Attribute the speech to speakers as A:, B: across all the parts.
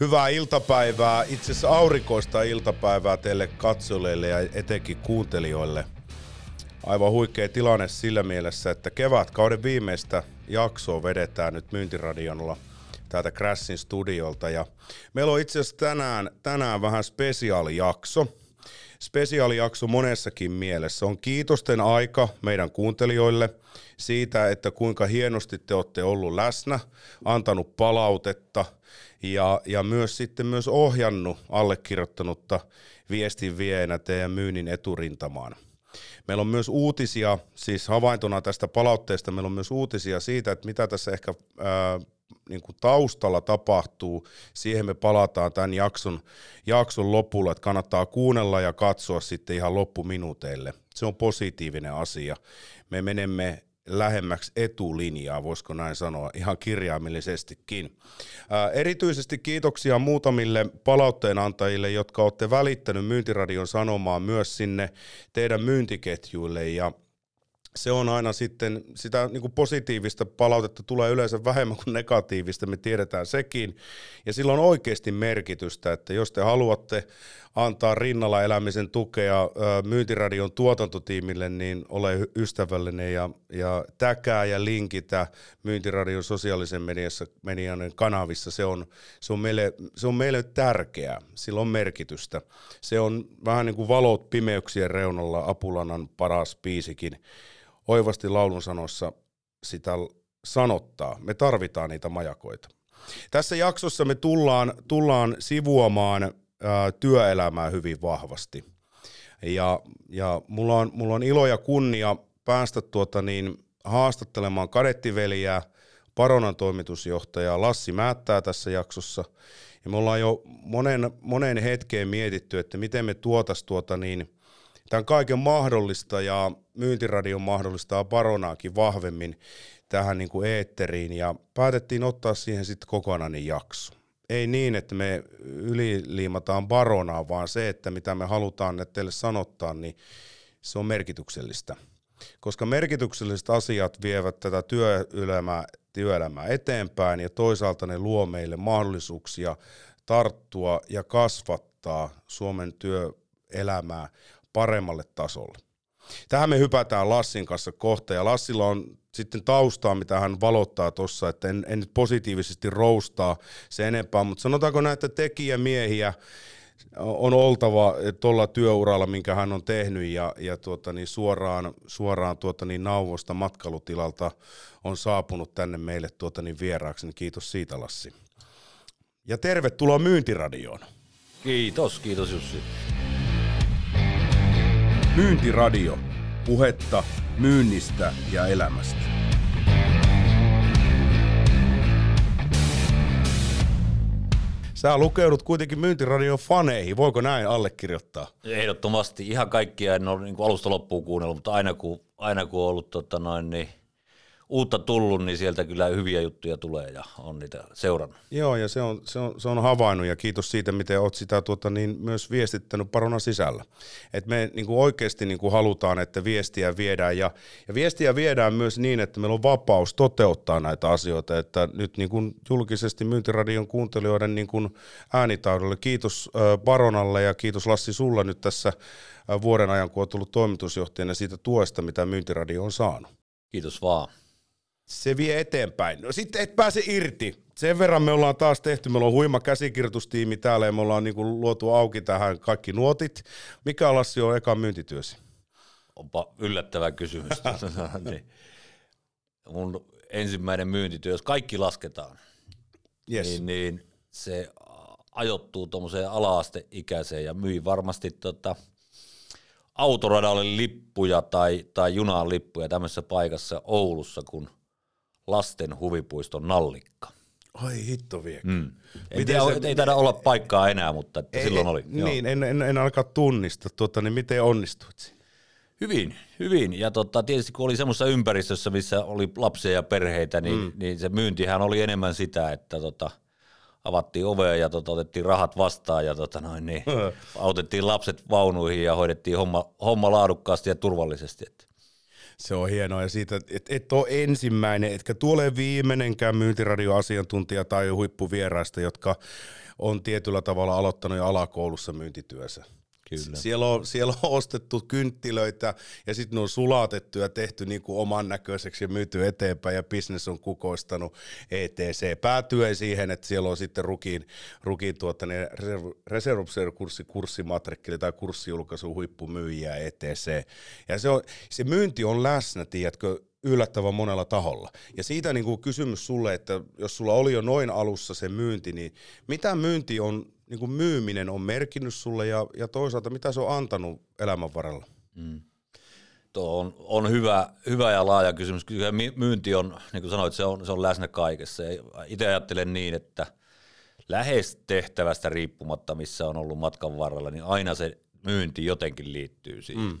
A: Hyvää iltapäivää, itse asiassa aurinkoista iltapäivää teille katsojille ja etenkin kuuntelijoille. Aivan huikea tilanne sillä mielessä, että kevätkauden viimeistä jaksoa vedetään nyt myyntiradionlla täältä Crashin studiolta. Ja meillä on itse asiassa tänään, tänään vähän spesiaalijakso. Spesiaalijakso monessakin mielessä. On kiitosten aika meidän kuuntelijoille siitä, että kuinka hienosti te olette ollut läsnä, antanut palautetta – ja, ja myös sitten myös ohjannut allekirjoittanutta viestin vieenä teidän myynnin eturintamaan. Meillä on myös uutisia, siis havaintona tästä palautteesta, meillä on myös uutisia siitä, että mitä tässä ehkä ää, niin kuin taustalla tapahtuu. Siihen me palataan tämän jakson, jakson lopulla, että kannattaa kuunnella ja katsoa sitten ihan loppuminuuteille. Se on positiivinen asia. Me menemme lähemmäksi etulinjaa, voisiko näin sanoa, ihan kirjaimellisestikin. Ää, erityisesti kiitoksia muutamille palautteenantajille, jotka olette välittänyt Myyntiradion sanomaa myös sinne teidän myyntiketjuille ja se on aina sitten, sitä niin kuin positiivista palautetta tulee yleensä vähemmän kuin negatiivista, me tiedetään sekin. Ja sillä on oikeasti merkitystä, että jos te haluatte antaa rinnalla elämisen tukea Myyntiradion tuotantotiimille, niin ole ystävällinen ja, ja täkää ja linkitä Myyntiradion sosiaalisen mediassa, median kanavissa. Se on, se, on meille, se on meille tärkeää, sillä on merkitystä. Se on vähän niin kuin valot pimeyksien reunalla Apulanan paras biisikin oivasti laulun sanossa sitä sanottaa. Me tarvitaan niitä majakoita. Tässä jaksossa me tullaan, tullaan sivuamaan ää, työelämää hyvin vahvasti. Ja, ja mulla, on, mulla on ilo ja kunnia päästä tuota niin, haastattelemaan kadettiveliä, Paronan toimitusjohtaja Lassi Määttää tässä jaksossa. Ja me ollaan jo monen, monen hetkeen mietitty, että miten me tuotas tuota niin, tämän kaiken mahdollista ja myyntiradion mahdollistaa Baronaakin vahvemmin tähän niin kuin eetteriin ja päätettiin ottaa siihen sitten kokonainen jakso. Ei niin, että me yliliimataan Baronaa, vaan se, että mitä me halutaan että teille sanottaa, niin se on merkityksellistä. Koska merkitykselliset asiat vievät tätä työelämää, työelämää eteenpäin ja toisaalta ne luo meille mahdollisuuksia tarttua ja kasvattaa Suomen työelämää paremmalle tasolle. Tähän me hypätään Lassin kanssa kohta, ja Lassilla on sitten taustaa, mitä hän valottaa tuossa, että en, en nyt positiivisesti roustaa se enempää, mutta sanotaanko näitä tekijämiehiä on oltava tuolla työuralla, minkä hän on tehnyt, ja, ja tuota, niin suoraan, suoraan tuota, niin nauvosta matkailutilalta on saapunut tänne meille tuota, niin vieraaksi, niin kiitos siitä Lassi. Ja tervetuloa Myyntiradioon.
B: Kiitos, kiitos Jussi.
A: Myyntiradio. Puhetta myynnistä ja elämästä. Sä lukeudut kuitenkin myyntiradion faneihin, voiko näin allekirjoittaa?
B: Ehdottomasti, ihan kaikkia en ole niin alusta loppuun kuunnellut, mutta aina kun, aina kun on ollut tota noin, niin uutta tullut, niin sieltä kyllä hyviä juttuja tulee ja on niitä seurannut.
A: Joo, ja se on, se on, se on havainnut ja kiitos siitä, miten olet sitä tuota, niin myös viestittänyt parona sisällä. Et me niin kuin oikeasti niin kuin halutaan, että viestiä viedään ja, ja viestiä viedään myös niin, että meillä on vapaus toteuttaa näitä asioita, että nyt niin kuin julkisesti Myyntiradion kuuntelijoiden niin kuin äänitaudolle kiitos Baronalle ja kiitos Lassi sulla nyt tässä vuoden ajan, kun olet tullut toimitusjohtajana siitä tuesta, mitä Myyntiradio on saanut.
B: Kiitos vaan
A: se vie eteenpäin. No sitten et pääse irti. Sen verran me ollaan taas tehty, meillä on huima käsikirjoitustiimi täällä ja me ollaan niinku luotu auki tähän kaikki nuotit. Mikä Lassi on eka myyntityösi?
B: Onpa yllättävä kysymys. niin. Mun ensimmäinen myyntityö, jos kaikki lasketaan, yes. niin, niin se ajoittuu tuommoiseen ala-asteikäiseen ja myi varmasti tota, autoradalle lippuja tai, tai junaan lippuja tämmöisessä paikassa Oulussa, kun lasten huvipuiston nallikka.
A: Ai hitto vie.
B: Mm. En tiedä, se, ei taida olla paikkaa enää, mutta että ei, silloin oli.
A: Niin, en, en, en alkaa tunnista. Tuota, niin miten onnistuit siinä?
B: Hyvin, hyvin. Ja tota, tietysti kun oli semmoisessa ympäristössä, missä oli lapsia ja perheitä, niin, mm. niin se myyntihän oli enemmän sitä, että tota, avattiin ovea ja tota, otettiin rahat vastaan ja tota, noin, niin, autettiin lapset vaunuihin ja hoidettiin homma, homma laadukkaasti ja turvallisesti. Että
A: se on hienoa ja siitä, että et ole ensimmäinen, etkä tuole viimeinenkään myyntiradioasiantuntija tai huippuvieraista, jotka on tietyllä tavalla aloittanut jo alakoulussa myyntityössä. Kyllä. Siellä on, siellä on ostettu kynttilöitä ja sitten ne on sulatettu ja tehty niin kuin oman näköiseksi ja myyty eteenpäin ja business on kukoistanut ETC. Päätyen siihen, että siellä on sitten rukiin, rukiin tuota, ne reserve-kurssi, kurssimatrikkeli tai kurssijulkaisu huippumyyjiä ETC. Ja se, on, se myynti on läsnä, tiedätkö, yllättävän monella taholla. Ja siitä niin kuin kysymys sulle, että jos sulla oli jo noin alussa se myynti, niin mitä myynti on niin kuin myyminen on merkinnyt sulle ja, ja toisaalta mitä se on antanut elämän varrella? Mm.
B: Tuo on, on hyvä, hyvä ja laaja kysymys. Kyllä myynti on, niin kuin sanoit, se on, se on läsnä kaikessa. Itse ajattelen niin, että lähes tehtävästä riippumatta, missä on ollut matkan varrella, niin aina se myynti jotenkin liittyy siihen. Mm.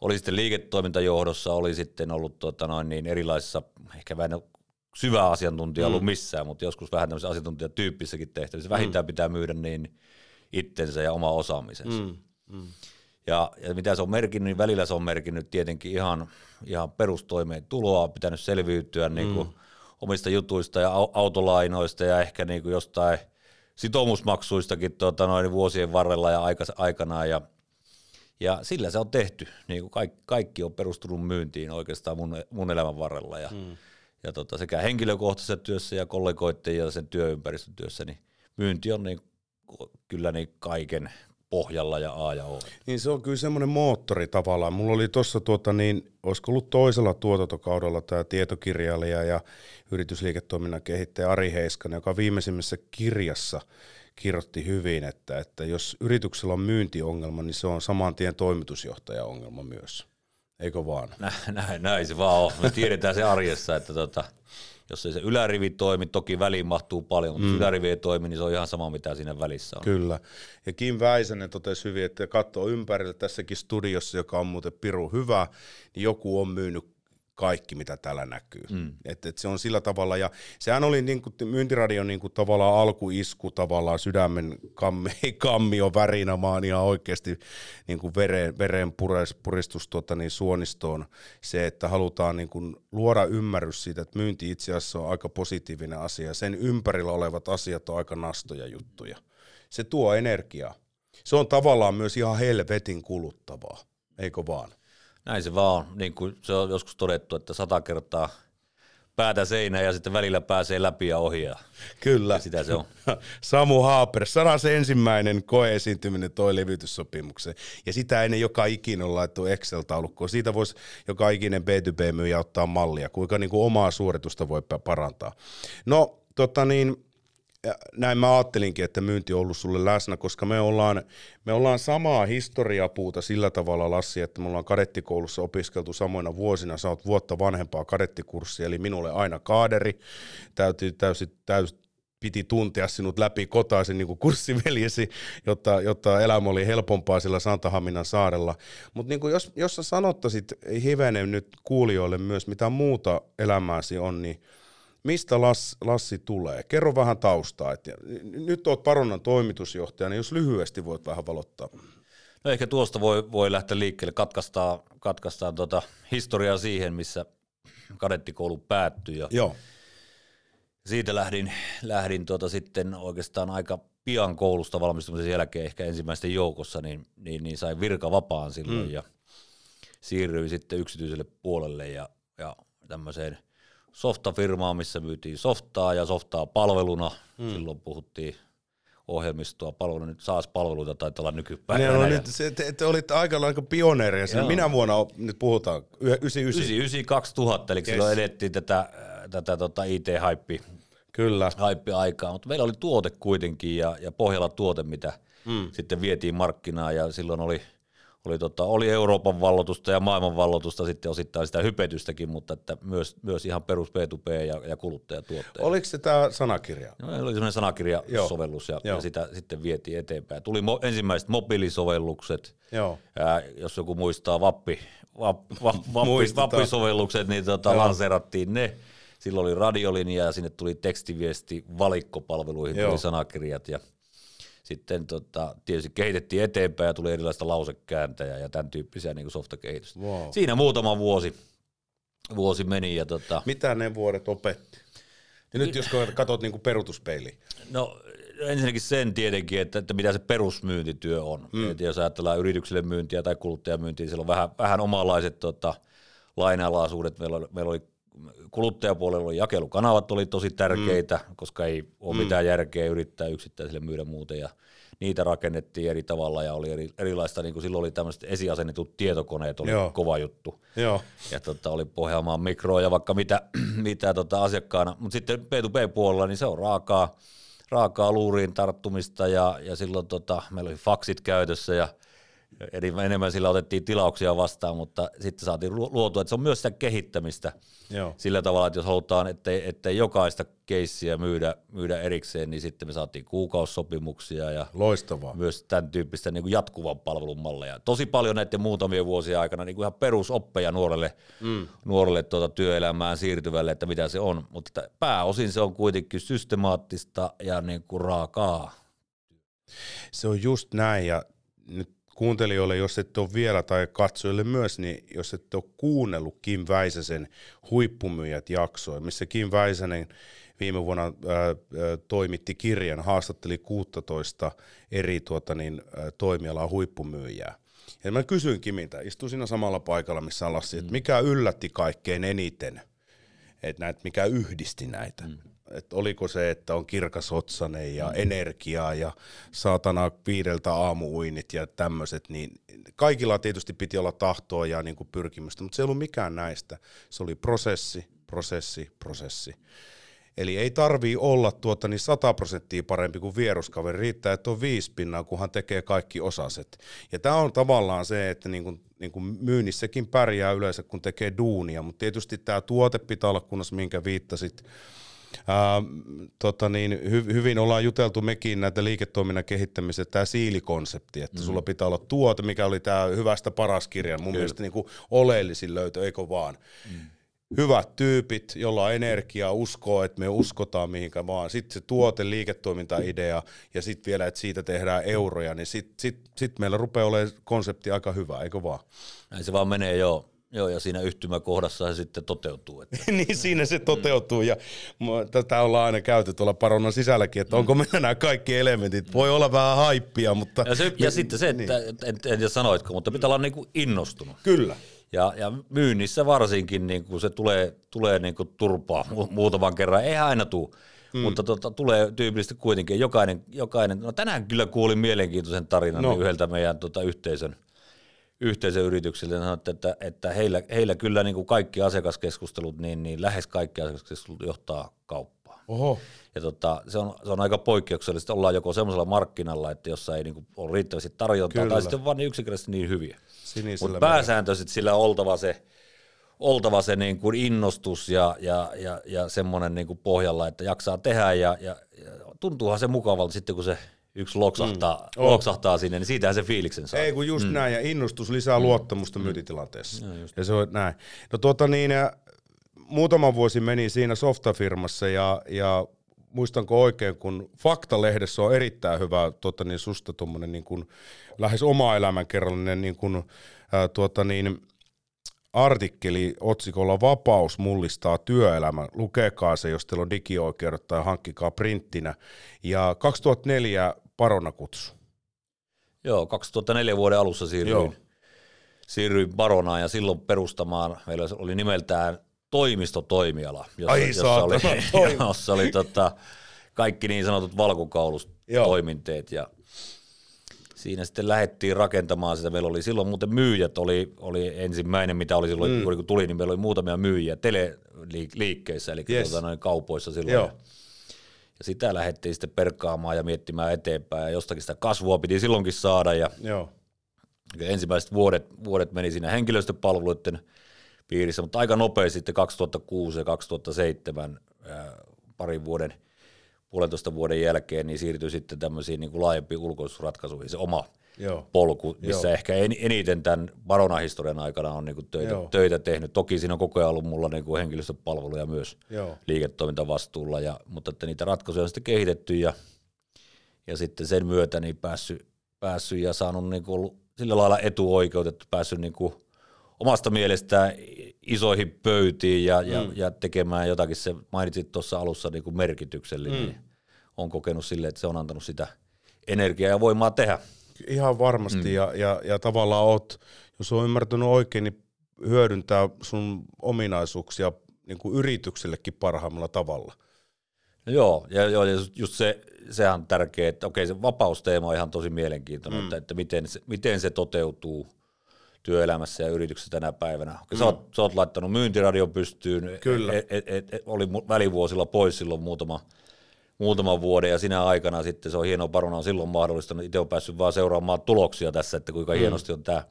B: Oli sitten liiketoimintajohdossa, oli sitten ollut tuota noin, niin erilaisissa, ehkä vähän syvä asiantuntija ollut mm. missään, mutta joskus vähän tämmöisen asiantuntijatyyppissäkin tehtävissä. Vähintään mm. pitää myydä niin itsensä ja oma osaamisensa. Mm. Mm. Ja, ja mitä se on merkinnyt, niin välillä se on merkinnyt tietenkin ihan, ihan perustoimeen tuloa, pitänyt selviytyä mm. niin kuin omista jutuista ja autolainoista ja ehkä niin kuin jostain sitoumusmaksuistakin tuota, noin vuosien varrella ja aika, aikanaan. Ja, ja sillä se on tehty. Niin kuin kaikki, kaikki on perustunut myyntiin oikeastaan mun, mun elämän varrella. Ja, mm ja tota, sekä henkilökohtaisessa työssä ja kollegoiden ja sen työympäristön työssä, niin myynti on niin, kyllä niin kaiken pohjalla ja A ja O.
A: Niin se on kyllä semmoinen moottori tavallaan. Mulla oli tuossa, tuota, niin, olisiko ollut toisella tuotantokaudella tämä tietokirjailija ja yritysliiketoiminnan kehittäjä Ari Heiskanen, joka viimeisimmässä kirjassa kirjoitti hyvin, että, että jos yrityksellä on myyntiongelma, niin se on saman tien toimitusjohtajaongelma myös. Eikö vaan?
B: Näin, näin, näin se vaan on. Me tiedetään se arjessa, että tota, jos ei se ylärivi toimi, toki väliin mahtuu paljon, mutta mm. ylärivi ei toimi, niin se on ihan sama, mitä siinä välissä on.
A: Kyllä. Ja Kim Väisänen totesi hyvin, että katsoo ympärille tässäkin studiossa, joka on muuten piru hyvä, niin joku on myynyt kaikki, mitä täällä näkyy. Mm. Et, et se on sillä tavalla, ja sehän oli niin kuin, myyntiradion niin kuin, tavallaan alkuisku, tavallaan sydämen kammi, kammio värinamaan ihan oikeasti niin kuin veren, veren puris, puristus tuota, niin suonistoon. Se, että halutaan niin kuin, luoda ymmärrys siitä, että myynti itse asiassa on aika positiivinen asia, sen ympärillä olevat asiat on aika nastoja juttuja. Se tuo energiaa. Se on tavallaan myös ihan helvetin kuluttavaa, eikö vaan?
B: Näin se vaan on, niin kuin se on joskus todettu, että sata kertaa päätä seinä ja sitten välillä pääsee läpi ja ohi. Ja
A: Kyllä. Ja
B: sitä se on.
A: Samu Haaper, sadas ensimmäinen koeesiintyminen toi levytyssopimukseen. Ja sitä ennen joka ikinen on laittu Excel-taulukkoon. Siitä voisi joka ikinen B2B-myyjä ottaa mallia, kuinka niin kuin omaa suoritusta voi parantaa. No, tota niin, näin mä ajattelinkin, että myynti on ollut sulle läsnä, koska me ollaan, me ollaan samaa historiapuuta sillä tavalla, Lassi, että me ollaan kadettikoulussa opiskeltu samoina vuosina. Sä oot vuotta vanhempaa kadettikurssia, eli minulle aina kaaderi. Täytyy, täysin, täysin, piti tuntea sinut läpi kotaisen niin kuin kurssiveljesi, jotta, jotta elämä oli helpompaa sillä Santahaminan saarella. Mutta niin jos, jos sä sanottaisit hivenen nyt kuulijoille myös, mitä muuta elämääsi on, niin – mistä Lass, Lassi tulee? Kerro vähän taustaa. Et, nyt olet Paronnan toimitusjohtaja, niin jos lyhyesti voit vähän valottaa.
B: No ehkä tuosta voi, voi lähteä liikkeelle, katkaistaan, katkaistaan tota historiaa siihen, missä kadettikoulu päättyi. Ja
A: Joo.
B: Siitä lähdin, lähdin tota sitten oikeastaan aika pian koulusta valmistumisen jälkeen, ehkä ensimmäisten joukossa, niin, niin, niin sain virka vapaan silloin mm. ja siirryin sitten yksityiselle puolelle ja, ja tämmöiseen – softafirmaa, missä myytiin softaa ja softaa palveluna. Hmm. Silloin puhuttiin ohjelmistoa, palvelua, nyt SaaS-palveluita taitaa olla nykypäivänä.
A: Ne, no, nyt, se, te, te olitte aika aika pioneereja. Siinä. Minä vuonna nyt puhutaan? 99?
B: 99 2000, eli yes. silloin edettiin tätä, tätä tota IT-haippi.
A: Kyllä.
B: Haippi-aikaa, mutta meillä oli tuote kuitenkin ja, ja pohjalla tuote, mitä mm. sitten vietiin markkinaan ja silloin oli – oli, tota, oli Euroopan vallotusta ja maailman vallotusta sitten osittain sitä hypetystäkin, mutta että myös, myös ihan perus B2B ja, ja kuluttajatuotteita.
A: Oliko se tämä sanakirja?
B: No, oli semmoinen sanakirjasovellus ja, ja, sitä sitten vietiin eteenpäin. Tuli mo- ensimmäiset mobiilisovellukset, Joo. Ja, jos joku muistaa Vappi, Vappi, Vappi, Vappi-sovellukset, niin tota, lanseerattiin ne. Silloin oli radiolinja ja sinne tuli tekstiviesti valikkopalveluihin, Joo. tuli sanakirjat ja sitten tota, tietysti kehitettiin eteenpäin ja tuli erilaista lausekääntäjä ja tämän tyyppisiä niin softakehitystä. Wow. Siinä muutama vuosi, vuosi meni. Ja tota,
A: Mitä ne vuodet opetti? Ja nyt jos katsot niin peruutuspeiliin.
B: No ensinnäkin sen tietenkin, että, että mitä se perusmyyntityö on. Mm. Et jos ajatellaan yrityksille myyntiä tai kuluttajamyyntiä, siellä on vähän, vähän omanlaiset tota, lainalaisuudet. Meillä oli, meillä oli kuluttajapuolella oli jakelukanavat oli tosi tärkeitä, mm. koska ei ole mm. mitään järkeä yrittää yksittäisille myydä muuten. Ja niitä rakennettiin eri tavalla ja oli eri, erilaista, niin kuin silloin oli tämmöiset esiasennetut tietokoneet, oli Joo. kova juttu.
A: Joo.
B: Ja tota, oli Pohjanmaan mikroa ja vaikka mitä, mitä tota, asiakkaana. Mutta sitten B2B-puolella, niin se on raakaa, raakaa luuriin tarttumista ja, ja silloin tota, meillä oli faksit käytössä ja Eli enemmän sillä otettiin tilauksia vastaan, mutta sitten saatiin luotua, että se on myös sitä kehittämistä Joo. sillä tavalla, että jos halutaan, ettei, ettei jokaista keissiä myydä, myydä erikseen, niin sitten me saatiin kuukausisopimuksia ja
A: Loistavaa.
B: myös tämän tyyppistä niin kuin jatkuvan palvelun malleja. Tosi paljon näiden muutamien vuosien aikana niin kuin ihan perusoppeja nuorelle, mm. nuorelle tuota työelämään siirtyvälle, että mitä se on, mutta pääosin se on kuitenkin systemaattista ja niin kuin raakaa.
A: Se on just näin ja nyt kuuntelijoille, jos et ole vielä, tai katsojille myös, niin jos et ole kuunnellut Kim Väisäsen huippumyyjät jaksoa, missä Kim Väisänen viime vuonna ää, ää, toimitti kirjan, haastatteli 16 eri tuota, niin, ää, toimialaa huippumyyjää. Ja mä kysyin Kimiltä, istuin siinä samalla paikalla, missä on Lassi, että mm. mikä yllätti kaikkein eniten, että näitä, mikä yhdisti näitä. Mm että oliko se, että on kirkas otsanen ja mm. energiaa ja saatana viideltä aamuuinit ja tämmöiset, niin kaikilla tietysti piti olla tahtoa ja niin kuin pyrkimystä, mutta se ei ollut mikään näistä. Se oli prosessi, prosessi, prosessi. Eli ei tarvii olla tuota niin 100 prosenttia parempi kuin vieruskaveri, riittää, että on viisi pinnaa, kunhan tekee kaikki osaset. Ja tämä on tavallaan se, että niin kuin, niin kuin myynnissäkin pärjää yleensä, kun tekee duunia, mutta tietysti tämä tuote pitää olla kunnossa, minkä viittasit, Ää, tota niin, hy, hyvin ollaan juteltu mekin näitä liiketoiminnan kehittämistä, tämä siilikonsepti, että mm. sulla pitää olla tuote, mikä oli tämä hyvästä paras kirja, mun Kyllä. mielestä niin kuin oleellisin löytö, eikö vaan? Mm. Hyvät tyypit, jolla on energiaa, uskoo, että me uskotaan mihinkä vaan. Sitten se tuote, liiketoimintaidea ja sitten vielä, että siitä tehdään euroja, niin sitten sit, sit meillä rupeaa olemaan konsepti aika hyvä, eikö vaan?
B: Näin se vaan menee, joo. Joo, ja siinä yhtymäkohdassa se sitten toteutuu. Että.
A: niin, siinä se toteutuu, ja tätä ollaan aina käyty tuolla paronan sisälläkin, että onko meillä nämä kaikki elementit. Voi olla vähän haippia, mutta...
B: Ja, se, ja sitten se, että, niin. en, en tiedä sanoitko, mutta pitää olla niinku innostunut.
A: Kyllä.
B: Ja, ja myynnissä varsinkin niin kuin se tulee, tulee niin kuin turpaa muutaman kerran, ei aina tule. Mm. Mutta tota, tulee tyypillisesti kuitenkin jokainen, jokainen, no tänään kyllä kuulin mielenkiintoisen tarinan no. yhdeltä meidän tota, yhteisön yhteisöyrityksille sanoitte, että, että heillä, heillä kyllä niin kuin kaikki asiakaskeskustelut, niin, niin lähes kaikki asiakaskeskustelut johtaa kauppaan.
A: Oho.
B: Ja tota, se, on, se on aika poikkeuksellista, ollaan joko semmoisella markkinalla, että jossa ei niin kuin ole riittävästi tarjontaa, kyllä. tai sitten on vaan niin yksinkertaisesti niin hyviä. Mutta pääsääntöisesti sillä on oltava se, oltava se niin kuin innostus ja, ja, ja, ja semmoinen niin kuin pohjalla, että jaksaa tehdä ja, ja, ja tuntuuhan se mukavalta sitten, kun se yksi loksahtaa, mm. loksahtaa sinne, niin siitähän se fiiliksen saa.
A: Ei kun just mm. näin, ja innostus lisää mm. luottamusta mm. myyntitilanteessa. Ja, ja se on näin. No tuota niin, muutama vuosi meni siinä softafirmassa, ja, ja muistanko oikein, kun Fakta-lehdessä on erittäin hyvä tuota niin, susta tuommoinen niin kuin, lähes oma elämänkerrallinen niin kuin, ää, tuota niin, artikkeli otsikolla Vapaus mullistaa työelämän. Lukekaa se, jos teillä on digioikeudet tai hankkikaa printtinä. Ja 2004 Baronakutsu.
B: Joo, 2004 vuoden alussa siirryin, Joo. siirryin Baronaan ja silloin perustamaan, meillä oli nimeltään toimistotoimiala, jossa,
A: Ai,
B: jossa oli, jossa oli tota, kaikki niin sanotut valkokaulustoiminteet ja siinä sitten lähdettiin rakentamaan sitä. Meillä oli silloin muuten myyjät, oli, oli ensimmäinen, mitä oli silloin, mm. kun tuli, niin meillä oli muutamia myyjiä teleliikkeissä, eli yes. tuota, noin kaupoissa silloin. Joo. Ja sitä lähdettiin sitten perkaamaan ja miettimään eteenpäin, ja jostakin sitä kasvua piti silloinkin saada. Ja
A: Joo.
B: Ensimmäiset vuodet, vuodet meni siinä henkilöstöpalveluiden piirissä, mutta aika nopeasti sitten 2006 ja 2007 ää, parin vuoden, puolentoista vuoden jälkeen, niin siirtyi sitten tämmöisiin niin kuin laajempiin ulkoistusratkaisuihin se oma Joo. polku, missä Joo. ehkä eniten tämän Barona-historian aikana on niin kuin töitä, töitä tehnyt. Toki siinä on koko ajan ollut mulla niin kuin henkilöstöpalveluja myös Joo. liiketoimintavastuulla, ja, mutta että niitä ratkaisuja on sitten kehitetty ja, ja sitten sen myötä niin päässyt, päässyt ja saanut niin kuin ollut sillä lailla etuoikeutettu, päässyt niin kuin omasta mielestä isoihin pöytiin ja, ja, mm. ja tekemään jotakin, se mainitsit tuossa alussa niin kuin merkityksellinen, mm. niin on kokenut sille, että se on antanut sitä energiaa ja voimaa tehdä.
A: Ihan varmasti mm. ja, ja, ja tavallaan oot, jos on ymmärtänyt oikein, niin hyödyntää sun ominaisuuksia niin kuin yrityksellekin parhaimmalla tavalla.
B: No joo, ja, joo, ja just se, sehän on tärkeää, että okei se vapausteema on ihan tosi mielenkiintoinen, mm. että, että miten, se, miten se toteutuu työelämässä ja yrityksessä tänä päivänä. Mm. Sä, oot, sä oot laittanut myyntiradion pystyyn,
A: Kyllä. Et,
B: et, et, et, oli välivuosilla pois silloin muutama, muutaman vuoden ja sinä aikana sitten se on hienoa, Parona on silloin mahdollista, itse on päässyt vaan seuraamaan tuloksia tässä, että kuinka mm. hienosti on tämä.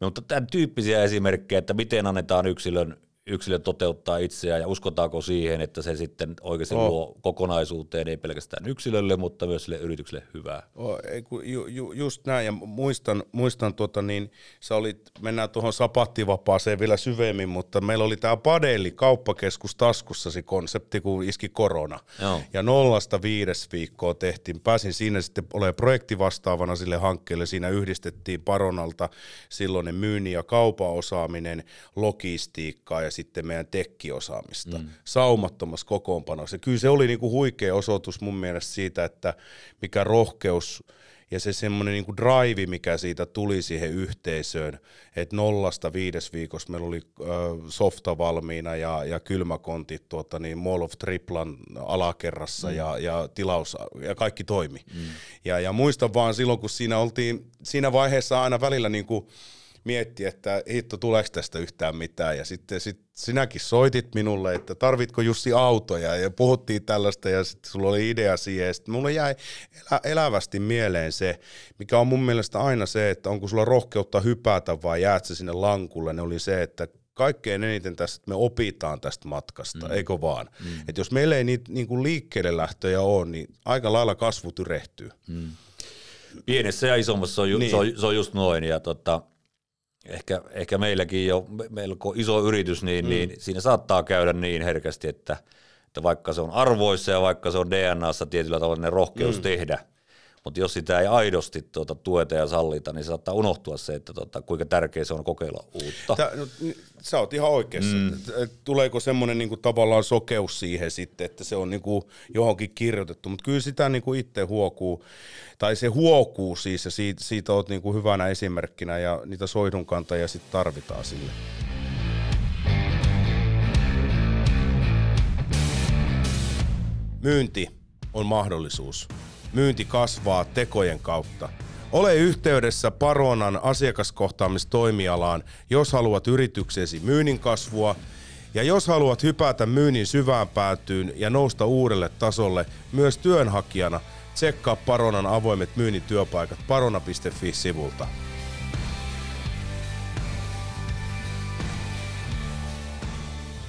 B: Mutta tämän tyyppisiä esimerkkejä, että miten annetaan yksilön yksilö toteuttaa itseään ja uskotaanko siihen, että se sitten oikeasti oh. luo kokonaisuuteen ei pelkästään yksilölle, mutta myös sille yritykselle hyvää.
A: Oh, ei, kun ju, ju, just näin ja muistan, muistan tuota, niin sä olit, mennään tuohon sapattivapaaseen vielä syvemmin, mutta meillä oli tämä Padeli kauppakeskus taskussasi konsepti, kun iski korona. Joo. Ja nollasta viides viikkoa tehtiin. Pääsin siinä sitten olemaan projektivastaavana sille hankkeelle. Siinä yhdistettiin Paronalta silloinen myynnin ja kaupan osaaminen, logistiikkaa ja sitten meidän tekkiosaamista mm. saumattomassa kokoonpanossa. Kyllä se oli niinku huikea osoitus mun mielestä siitä, että mikä rohkeus ja se semmoinen niinku drive, mikä siitä tuli siihen yhteisöön, että nollasta viides viikossa meillä oli äh, softa valmiina ja, ja kylmäkontit tuota, niin Mall of Triplan alakerrassa mm. ja, ja tilaus ja kaikki toimi. Mm. Ja, ja muistan vaan silloin, kun siinä oltiin siinä vaiheessa aina välillä niinku, mietti, että hitto, tuleeko tästä yhtään mitään. Ja sitten sit sinäkin soitit minulle, että tarvitko Jussi autoja ja puhuttiin tällaista ja sitten sulla oli idea siihen. Ja sitten mulle jäi elä, elävästi mieleen se, mikä on mun mielestä aina se, että onko sulla rohkeutta hypätä vai jäät se sinne lankulle. Ne oli se, että kaikkein eniten tästä, että me opitaan tästä matkasta, mm. eikö vaan? Mm. Että jos meillä ei niitä niin kuin liikkeelle lähtöjä ole, niin aika lailla kasvu tyrehtyy. Mm.
B: Pienessä ja isommassa se on, ju, niin. se on, se on just noin. Ja tota, ehkä, ehkä meilläkin jo melko iso yritys, niin, mm. niin siinä saattaa käydä niin herkästi, että, että vaikka se on arvoissa ja vaikka se on DNAssa tietyllä tavalla rohkeus mm. tehdä, mutta jos sitä ei aidosti tuota, tueta ja sallita, niin saattaa unohtua se, että tuota, kuinka tärkeää se on kokeilla uutta. Tää, no,
A: sä oot ihan oikeassa. Mm. Tuleeko semmoinen niinku, tavallaan sokeus siihen sitten, että se on niinku, johonkin kirjoitettu, mutta kyllä sitä niinku, itse huokuu, tai se huokuu siis, ja siitä, siitä oot niinku, hyvänä esimerkkinä, ja niitä soihdunkantajia sitten tarvitaan sille. Myynti on mahdollisuus myynti kasvaa tekojen kautta. Ole yhteydessä Paronan asiakaskohtaamistoimialaan, jos haluat yrityksesi myynnin kasvua ja jos haluat hypätä myynnin syvään päätyyn ja nousta uudelle tasolle myös työnhakijana, tsekkaa Paronan avoimet myynnin työpaikat parona.fi-sivulta.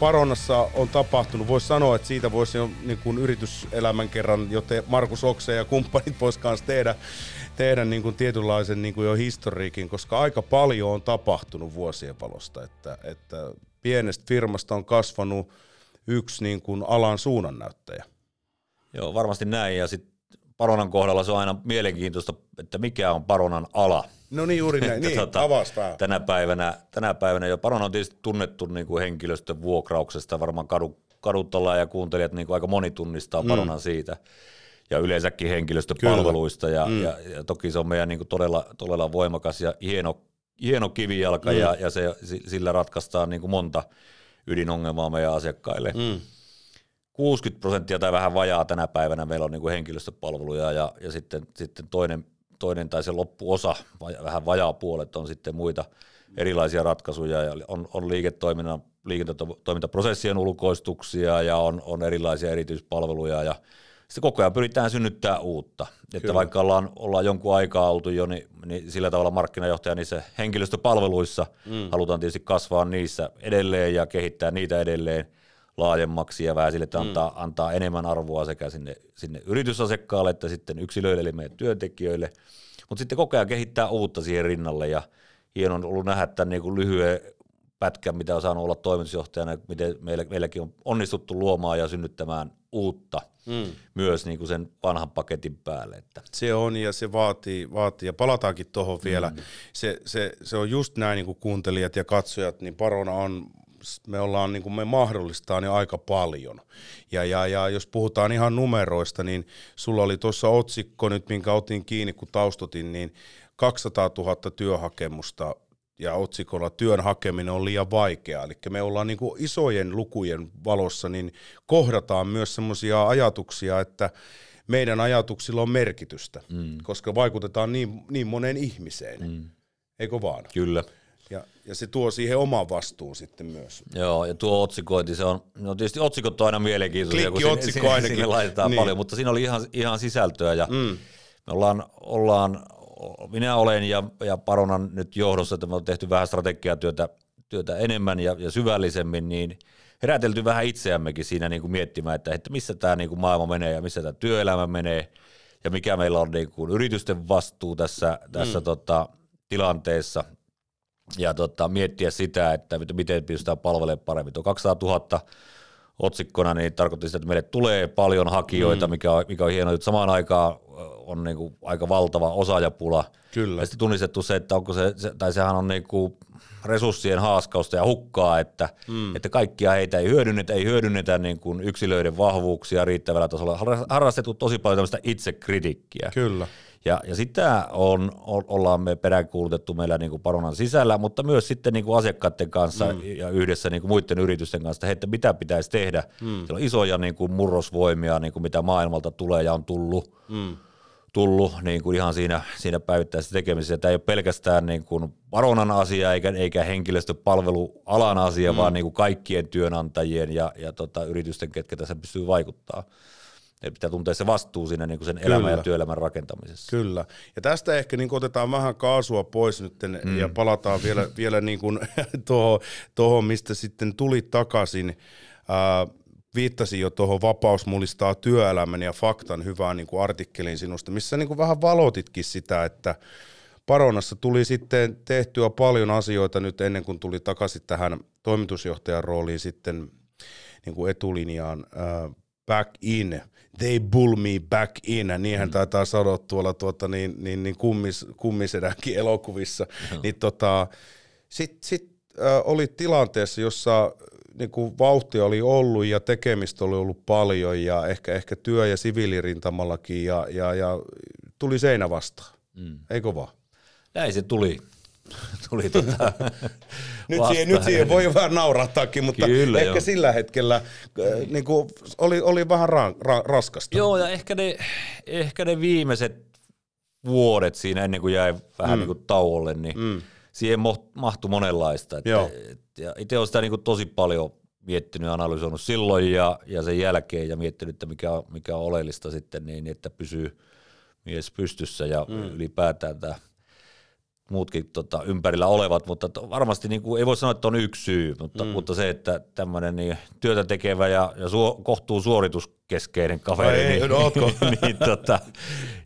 A: Paronassa on tapahtunut, voisi sanoa, että siitä voisi jo niin kuin yrityselämän kerran, joten Markus Okse ja kumppanit voisi kanssa tehdä, tehdä niin kuin tietynlaisen niin kuin jo historiikin, koska aika paljon on tapahtunut vuosien valosta, että, että pienestä firmasta on kasvanut yksi niin kuin alan suunnannäyttäjä.
B: Joo, varmasti näin, ja sitten Paronan kohdalla se on aina mielenkiintoista, että mikä on Paronan ala.
A: No niin, juuri näin. niin, tota,
B: tänä päivänä, tänä päivänä jo Parona on tietysti tunnettu niin kuin henkilöstön vuokrauksesta, varmaan kadu, kaduttolla ja kuuntelijat niin kuin aika moni tunnistaa mm. Paronan siitä ja yleensäkin henkilöstöpalveluista ja, mm. ja, ja, toki se on meidän niin kuin todella, todella voimakas ja hieno, hieno kivijalka mm. ja, ja se, sillä ratkaistaan niin kuin monta ydinongelmaa meidän asiakkaille. Mm. 60 prosenttia tai vähän vajaa tänä päivänä meillä on niin kuin henkilöstöpalveluja ja, ja sitten, sitten toinen toinen tai se loppuosa, vähän vajaa puolet on sitten muita erilaisia ratkaisuja ja on, on liiketoiminnan, liiketoimintaprosessien ulkoistuksia ja on, on erilaisia erityispalveluja ja sitten koko ajan pyritään synnyttää uutta. Kyllä. Että vaikka ollaan, ollaan jonkun aikaa oltu jo, niin, niin sillä tavalla markkinajohtaja niissä henkilöstöpalveluissa mm. halutaan tietysti kasvaa niissä edelleen ja kehittää niitä edelleen – laajemmaksi ja vähän sille, että antaa, mm. antaa enemmän arvoa sekä sinne, sinne yritysasiakkaalle että sitten yksilöille eli meidän työntekijöille. Mutta sitten koko ajan kehittää uutta siihen rinnalle ja hieno on ollut nähdä tämän niin lyhyen pätkän, mitä on saanut olla toimitusjohtajana, miten meillä, meilläkin on onnistuttu luomaan ja synnyttämään uutta mm. myös niin kuin sen vanhan paketin päälle. Että.
A: Se on ja se vaatii, vaatii. ja palataankin tuohon vielä. Mm. Se, se, se on just näin niin kuin kuuntelijat ja katsojat, niin Parona on me ollaan niin kuin me mahdollistaa niin aika paljon. Ja, ja, ja jos puhutaan ihan numeroista, niin sulla oli tuossa otsikko nyt, minkä otin kiinni, kun taustotin, niin 200 000 työhakemusta ja otsikolla työn hakeminen on liian vaikeaa. Eli me ollaan niin kuin isojen lukujen valossa, niin kohdataan myös sellaisia ajatuksia, että meidän ajatuksilla on merkitystä, mm. koska vaikutetaan niin, niin moneen ihmiseen. Mm. Eikö vaan?
B: Kyllä.
A: Ja, ja se tuo siihen oman vastuun sitten myös.
B: Joo, ja tuo otsikointi, se on, no tietysti otsikot on aina mielenkiintoisia, kun sinne, sinne, sinne laitetaan niin. paljon, mutta siinä oli ihan, ihan sisältöä, ja mm. me ollaan, ollaan minä olen ja, ja Paronan nyt johdossa, että me on tehty vähän strategiatyötä työtä enemmän ja, ja syvällisemmin, niin herätelty vähän itseämmekin siinä niin kuin miettimään, että, että missä tämä niin kuin maailma menee ja missä tämä työelämä menee ja mikä meillä on niin kuin yritysten vastuu tässä, tässä mm. tota, tilanteessa ja tota, miettiä sitä, että miten pystytään palvelemaan paremmin. Tuo 200 000 otsikkona niin tarkoitti sitä, että meille tulee paljon hakijoita, mm. mikä, on, mikä on hienoa. Samaan aikaan on niin kuin aika valtava osaajapula.
A: Kyllä.
B: Ja sitten tunnistettu se, että onko se, se tai sehän on niin kuin resurssien haaskausta ja hukkaa, että, mm. että kaikkia heitä ei hyödynnetä, ei hyödynnetä niin kuin yksilöiden vahvuuksia riittävällä tasolla. Harrastettu tosi paljon tämmöistä itsekritiikkiä.
A: Kyllä.
B: Ja, ja sitä on, ollaan me peräänkuulutettu meillä niin kuin Paronan sisällä, mutta myös sitten niin kuin asiakkaiden kanssa mm. ja yhdessä niin kuin muiden yritysten kanssa, että mitä pitäisi tehdä. Mm. Siellä on isoja niin kuin murrosvoimia, niin kuin mitä maailmalta tulee ja on tullut. Mm tullut niin kuin ihan siinä, siinä päivittäisessä tekemisessä. Tämä ei ole pelkästään niin kuin varonan asia eikä, eikä henkilöstöpalvelualan asia, mm. vaan niin kuin kaikkien työnantajien ja, ja tota, yritysten, ketkä tässä pystyy vaikuttaa. Eli pitää tuntea se vastuu siinä niin kuin sen Kyllä. elämän ja työelämän rakentamisessa.
A: Kyllä. Ja tästä ehkä niin otetaan vähän kaasua pois nyt mm. ja palataan vielä, vielä niin kuin tuohon, tuohon, mistä sitten tuli takaisin. Äh, viittasin jo tuohon Vapaus mullistaa työelämän ja faktan hyvään niin kuin artikkelin sinusta, missä niin kuin vähän valotitkin sitä, että Paronassa tuli sitten tehtyä paljon asioita nyt ennen kuin tuli takaisin tähän toimitusjohtajan rooliin sitten niin kuin etulinjaan uh, back in. They bull me back in, niinhän mm. taitaa sanoa tuolla tuota, niin, niin, niin kummis, kummisedänkin elokuvissa. Mm. Niin tota, Sitten sit, uh, oli tilanteessa, jossa niin kuin vauhtia oli ollut ja tekemistä oli ollut paljon ja ehkä, ehkä työ- ja siviilirintamallakin ja, ja, ja tuli seinä vastaan, mm. eikö vaan?
B: Näin se tuli. tuli tota
A: nyt, siihen, nyt siihen voi vähän naurattaakin, mutta Kyllä, ehkä jo. sillä hetkellä äh, niin kuin, oli, oli vähän ra, ra, raskasta.
B: Joo, ja ehkä ne, ehkä ne viimeiset vuodet siinä ennen kuin jäi vähän mm. niin kuin tauolle, niin mm. siihen mahtui monenlaista. Että, Joo. Et, ja itse olen sitä niin kuin tosi paljon miettinyt ja analysoinut silloin ja, ja sen jälkeen ja miettinyt, että mikä mikä on oleellista sitten niin, että pysyy mies pystyssä ja mm. ylipäätään tämä muutkin tota, ympärillä olevat, mutta to, varmasti niin kuin, ei voi sanoa, että on yksi syy, mutta, mm. mutta se, että tämmöinen niin, työtä tekevä ja, ja suo, kohtuu suorituskeskeinen kaveri, ei, niin, no, niin, tota,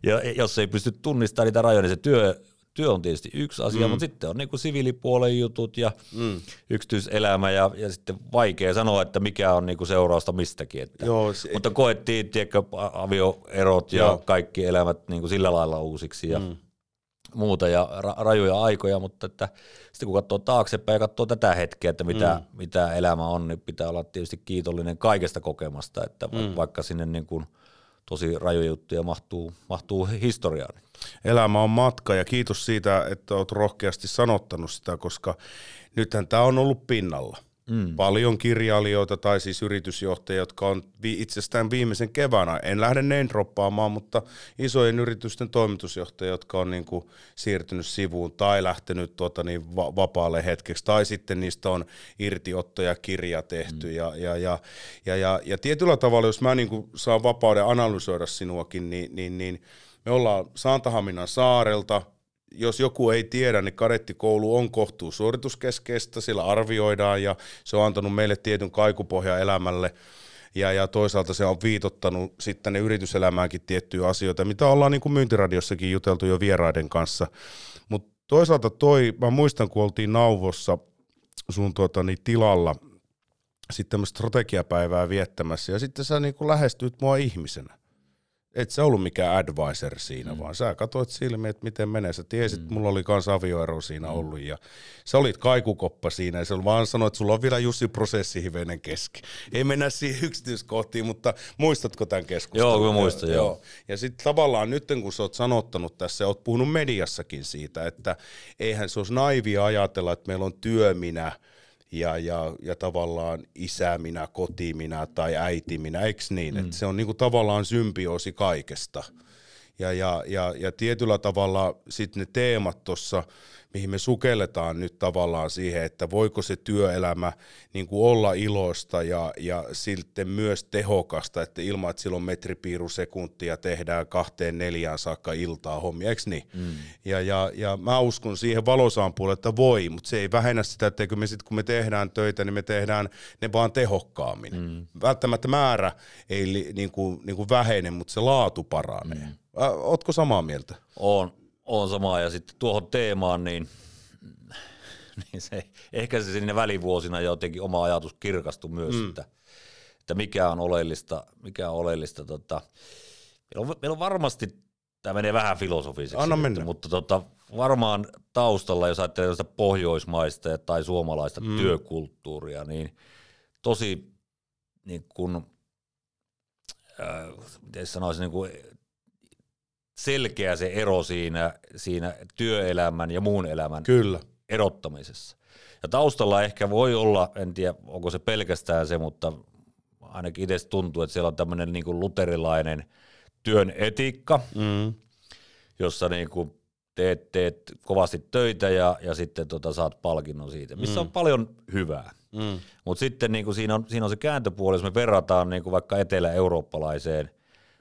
B: ja jos ei pysty tunnistamaan niitä rajoja, niin se työ, työ on tietysti yksi asia, mm. mutta sitten on niin kuin siviilipuolen jutut ja mm. yksityiselämä ja, ja sitten vaikea sanoa, että mikä on niin kuin seurausta mistäkin. Että, Joo, se, mutta koettiin tiedätkö, avioerot ja Joo. kaikki elämät niin kuin sillä lailla uusiksi ja mm. Muuta ja ra- rajoja aikoja, mutta että sitten kun katsoo taaksepäin ja katsoo tätä hetkeä, että mitä, mm. mitä elämä on, niin pitää olla tietysti kiitollinen kaikesta kokemasta, että mm. vaikka sinne niin kuin tosi rajoja juttuja mahtuu, mahtuu historiaan.
A: Elämä on matka ja kiitos siitä, että olet rohkeasti sanottanut sitä, koska nythän tämä on ollut pinnalla. Mm. Paljon kirjailijoita tai siis yritysjohtajia, jotka on vi- itsestään viimeisen keväänä, en lähde nein droppaamaan, mutta isojen yritysten toimitusjohtajia, jotka on niin kuin siirtynyt sivuun tai lähtenyt tuota niin va- vapaalle hetkeksi, tai sitten niistä on irtiottoja kirja tehty. Mm. Ja, ja, ja, ja, ja, ja tietyllä tavalla, jos mä niin kuin saan vapauden analysoida sinuakin, niin, niin, niin me ollaan Santahaminan saarelta, jos joku ei tiedä, niin kadettikoulu on kohtuu suorituskeskeistä, sillä arvioidaan ja se on antanut meille tietyn kaikupohja elämälle ja, ja toisaalta se on viitottanut sitten ne yrityselämäänkin tiettyjä asioita, mitä ollaan niin kuin myyntiradiossakin juteltu jo vieraiden kanssa. Mutta toisaalta toi, mä muistan kun oltiin Nauvossa sun tuota, niin tilalla sitten tämmöistä strategiapäivää viettämässä ja sitten sä niin kuin lähestyt mua ihmisenä et sä ollut mikään advisor siinä, mm. vaan sä katsoit silmiä, että miten menee. Sä tiesit, mm. mulla oli kans avioero siinä mm. ollut ja sä olit kaikukoppa siinä ja sä vaan sanoit, että sulla on vielä Jussi prosessihivenen keski. Ei mennä siihen yksityiskohtiin, mutta muistatko tämän keskustelun?
B: Joo, kyllä muistan, joo. joo.
A: Ja sitten tavallaan nyt kun sä oot sanottanut tässä ja oot puhunut mediassakin siitä, että eihän se olisi naivia ajatella, että meillä on työminä, ja, ja, ja tavallaan isä minä, koti minä tai äiti minä, eikö niin? Mm. Että se on niinku tavallaan symbioosi kaikesta. Ja, ja, ja, ja tietyllä tavalla sitten ne teemat tuossa, mihin me sukelletaan nyt tavallaan siihen, että voiko se työelämä niin kuin olla iloista ja, ja sitten myös tehokasta, että ilman, että silloin metripiiru sekuntia tehdään kahteen neljään saakka iltaa hommia, eikö niin? Mm. Ja, ja, ja mä uskon siihen valosaan puolelle, että voi, mutta se ei vähennä sitä, että me sitten kun me tehdään töitä, niin me tehdään ne vaan tehokkaammin. Mm. Välttämättä määrä ei niin kuin, niin kuin vähene, mutta se laatu paranee. Mm. Ootko samaa mieltä?
B: On, on samaa ja sitten tuohon teemaan, niin, niin se, ehkä se sinne välivuosina jotenkin oma ajatus kirkastui myös, mm. että, että mikä on oleellista, mikä on oleellista. Tota, meillä, on, meillä on varmasti, tämä menee vähän filosofiseksi,
A: Anna mennä.
B: mutta tota, varmaan taustalla, jos ajattelee sitä pohjoismaista tai suomalaista mm. työkulttuuria, niin tosi niin kun, äh, miten sanoisin, niin kuin selkeä se ero siinä, siinä työelämän ja muun elämän
A: Kyllä.
B: erottamisessa. Ja taustalla ehkä voi olla, en tiedä onko se pelkästään se, mutta ainakin itse tuntuu, että siellä on tämmöinen niin kuin luterilainen työn etiikka, mm. jossa niin kuin teet, teet kovasti töitä ja, ja sitten tota saat palkinnon siitä, missä mm. on paljon hyvää. Mm. Mutta sitten niin kuin siinä, on, siinä on se kääntöpuoli, jos me verrataan niin kuin vaikka etelä-eurooppalaiseen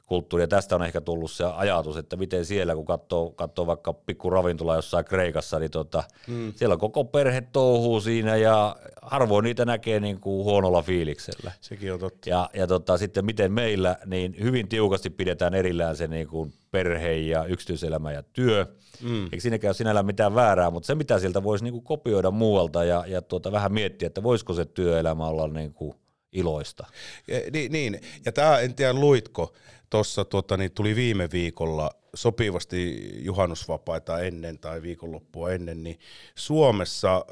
B: kulttuuri, ja tästä on ehkä tullut se ajatus, että miten siellä, kun katsoo, katsoo vaikka pikku ravintola jossain Kreikassa, niin tota, mm. siellä koko perhe touhuu siinä, ja harvoin niitä näkee niin kuin huonolla fiiliksellä.
A: Sekin on totta.
B: Ja, ja tota, sitten miten meillä, niin hyvin tiukasti pidetään erillään se niin kuin perhe ja yksityiselämä ja työ. Mm. Eikö siinäkään ole sinällään mitään väärää, mutta se mitä sieltä voisi niin kuin kopioida muualta ja, ja tuota, vähän miettiä, että voisiko se työelämä olla niin kuin iloista.
A: Ja, niin, niin, ja tämä, en tiedä luitko, tuossa tota, niin tuli viime viikolla sopivasti juhannusvapaita ennen tai viikonloppua ennen, niin Suomessa ö,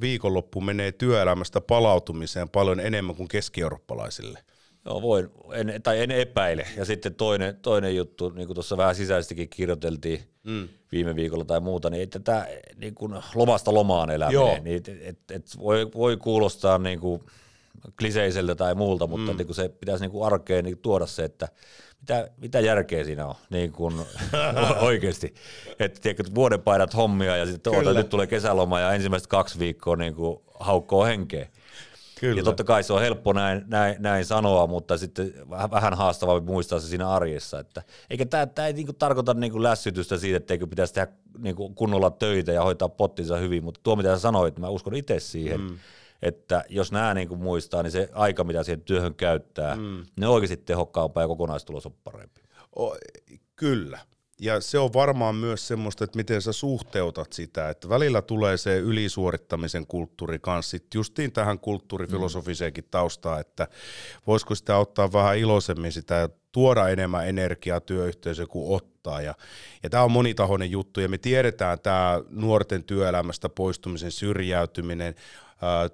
A: viikonloppu menee työelämästä palautumiseen paljon enemmän kuin keski-eurooppalaisille.
B: Joo, voin, en, tai en epäile. Ja sitten toinen, toinen juttu, niin kuin tuossa vähän sisäisestikin kirjoiteltiin mm. viime viikolla tai muuta, niin että tämä niin kuin lomasta lomaan eläminen, Joo. niin et, et, et voi, voi kuulostaa niin kuin kliseiseltä tai muulta, mutta mm. niin kuin se pitäisi niin kuin arkeen niin tuoda se, että mitä, mitä järkeä siinä on niin kuin, oikeasti. Että tiedätkö, vuoden paidat hommia ja sitten oota, nyt tulee kesäloma ja ensimmäiset kaksi viikkoa niin kuin, haukkoo henkeä. Kyllä. Ja totta kai se on helppo näin, näin, näin sanoa, mutta sitten vähän, vähän haastavampi muistaa se siinä arjessa. Että, eikä tämä, tämä ei niinku tarkoita niinku lässytystä siitä, etteikö pitäisi tehdä niinku kunnolla töitä ja hoitaa pottinsa hyvin, mutta tuo mitä sä sanoit, mä uskon itse siihen, mm että jos nämä niin kuin muistaa, niin se aika, mitä siihen työhön käyttää, mm. ne on oikeasti tehokkaampaa ja kokonaistulos on parempi.
A: O, kyllä. Ja se on varmaan myös semmoista, että miten sä suhteutat sitä, että välillä tulee se ylisuorittamisen kulttuuri kanssa sitten justiin tähän kulttuurifilosofiseenkin taustaan, että voisiko sitä ottaa vähän iloisemmin sitä ja tuoda enemmän energiaa työyhteisöön kuin ottaa. Ja, ja tämä on monitahoinen juttu ja me tiedetään tämä nuorten työelämästä poistumisen syrjäytyminen,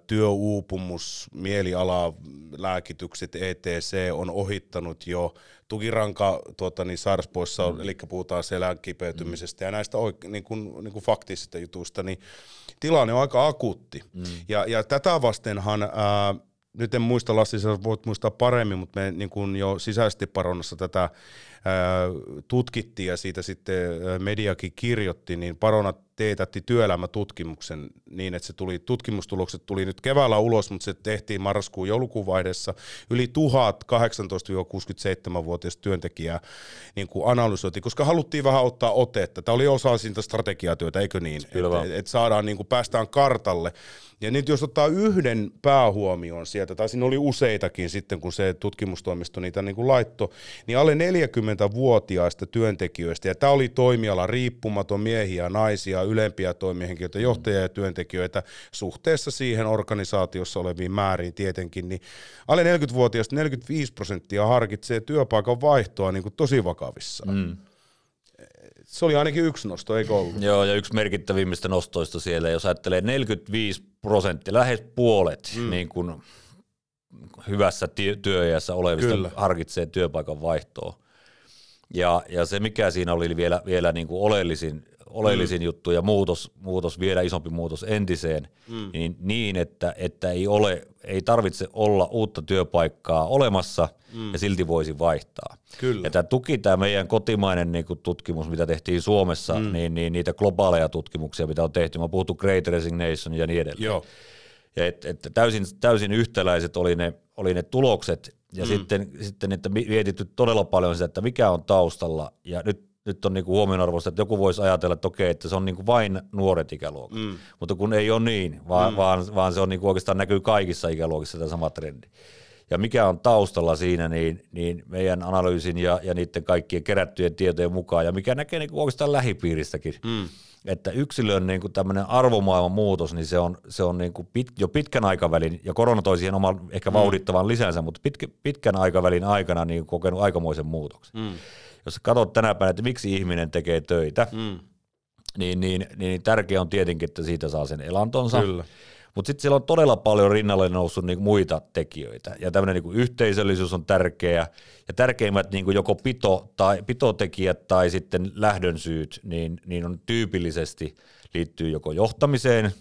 A: työuupumus, mieliala, lääkitykset, etc. on ohittanut jo tukiranka tuota, niin sairauspoissa, mm. eli puhutaan selän kipeytymisestä mm. ja näistä oik- niin kuin, niin kuin faktisista jutuista, niin tilanne on aika akuutti. Mm. Ja, ja tätä vastenhan, ää, nyt en muista Lassi, sä voit muistaa paremmin, mutta me niin kuin jo sisäisesti paronnassa tätä tutkittiin ja siitä sitten mediakin kirjoitti, niin Parona teetätti työelämätutkimuksen niin, että se tuli, tutkimustulokset tuli nyt keväällä ulos, mutta se tehtiin marraskuun joulukuun vaiheessa. Yli 1000 18-67-vuotiaista työntekijää niin kuin analysoitiin, koska haluttiin vähän ottaa otetta. Tämä oli osa siitä strategiatyötä, eikö niin? Että et, et saadaan, niin kuin päästään kartalle. Ja nyt jos ottaa yhden päähuomioon sieltä, tai siinä oli useitakin sitten, kun se tutkimustoimisto niitä niin kuin laitto, niin alle 40 20-vuotiaista työntekijöistä, ja tämä oli toimiala riippumaton miehiä, naisia, ylempiä toimihenkilöitä, johtajia ja työntekijöitä suhteessa siihen organisaatiossa oleviin määriin tietenkin, niin alle 40-vuotiaista 45 prosenttia harkitsee työpaikan vaihtoa niin kuin tosi vakavissaan. Mm. Se oli ainakin yksi nosto, eikö ollut?
B: Joo, ja yksi merkittävimmistä nostoista siellä, jos ajattelee 45 prosenttia, lähes puolet mm. niin kuin hyvässä työiässä olevista Kyllä. harkitsee työpaikan vaihtoa. Ja, ja se, mikä siinä oli vielä, vielä niin kuin oleellisin, oleellisin mm. juttu ja muutos, muutos, vielä isompi muutos entiseen, mm. niin, niin että, että ei, ole, ei tarvitse olla uutta työpaikkaa olemassa mm. ja silti voisi vaihtaa.
A: Kyllä.
B: Ja tämä tuki, tämä meidän kotimainen niin kuin tutkimus, mitä tehtiin Suomessa, mm. niin, niin niitä globaaleja tutkimuksia, mitä on tehty, mä puhuttu Great Resignation ja niin edelleen.
A: Joo.
B: Ja et, et täysin, täysin yhtäläiset oli ne, oli ne tulokset, ja mm. sitten, sitten että mietitty todella paljon sitä, että mikä on taustalla, ja nyt, nyt on niinku huomionarvoista, että joku voisi ajatella, että okei, että se on niinku vain nuoret ikäluokat, mm. mutta kun ei ole niin, vaan, mm. vaan, vaan se on niinku oikeastaan näkyy kaikissa ikäluokissa tämä sama trendi. Ja mikä on taustalla siinä, niin, niin meidän analyysin ja, ja niiden kaikkien kerättyjen tietojen mukaan, ja mikä näkee niinku oikeastaan lähipiiristäkin, mm että yksilön niin kuin tämmöinen arvomaailman muutos, niin se on, se on niin kuin pit, jo pitkän aikavälin, ja korona toi siihen oman ehkä mm. vauhdittavan lisänsä, mutta pitkä, pitkän aikavälin aikana niin kokenut aikamoisen muutoksen. Mm. Jos katsot tänä päivänä, että miksi ihminen tekee töitä, mm. niin, niin, niin tärkeää on tietenkin, että siitä saa sen elantonsa. Kyllä. Mutta sitten siellä on todella paljon rinnalle noussut niinku muita tekijöitä. Ja tämmöinen niinku yhteisöllisyys on tärkeä. Ja tärkeimmät niinku joko pito tai, pitotekijät tai sitten lähdön syyt, niin, niin on tyypillisesti liittyy joko johtamiseen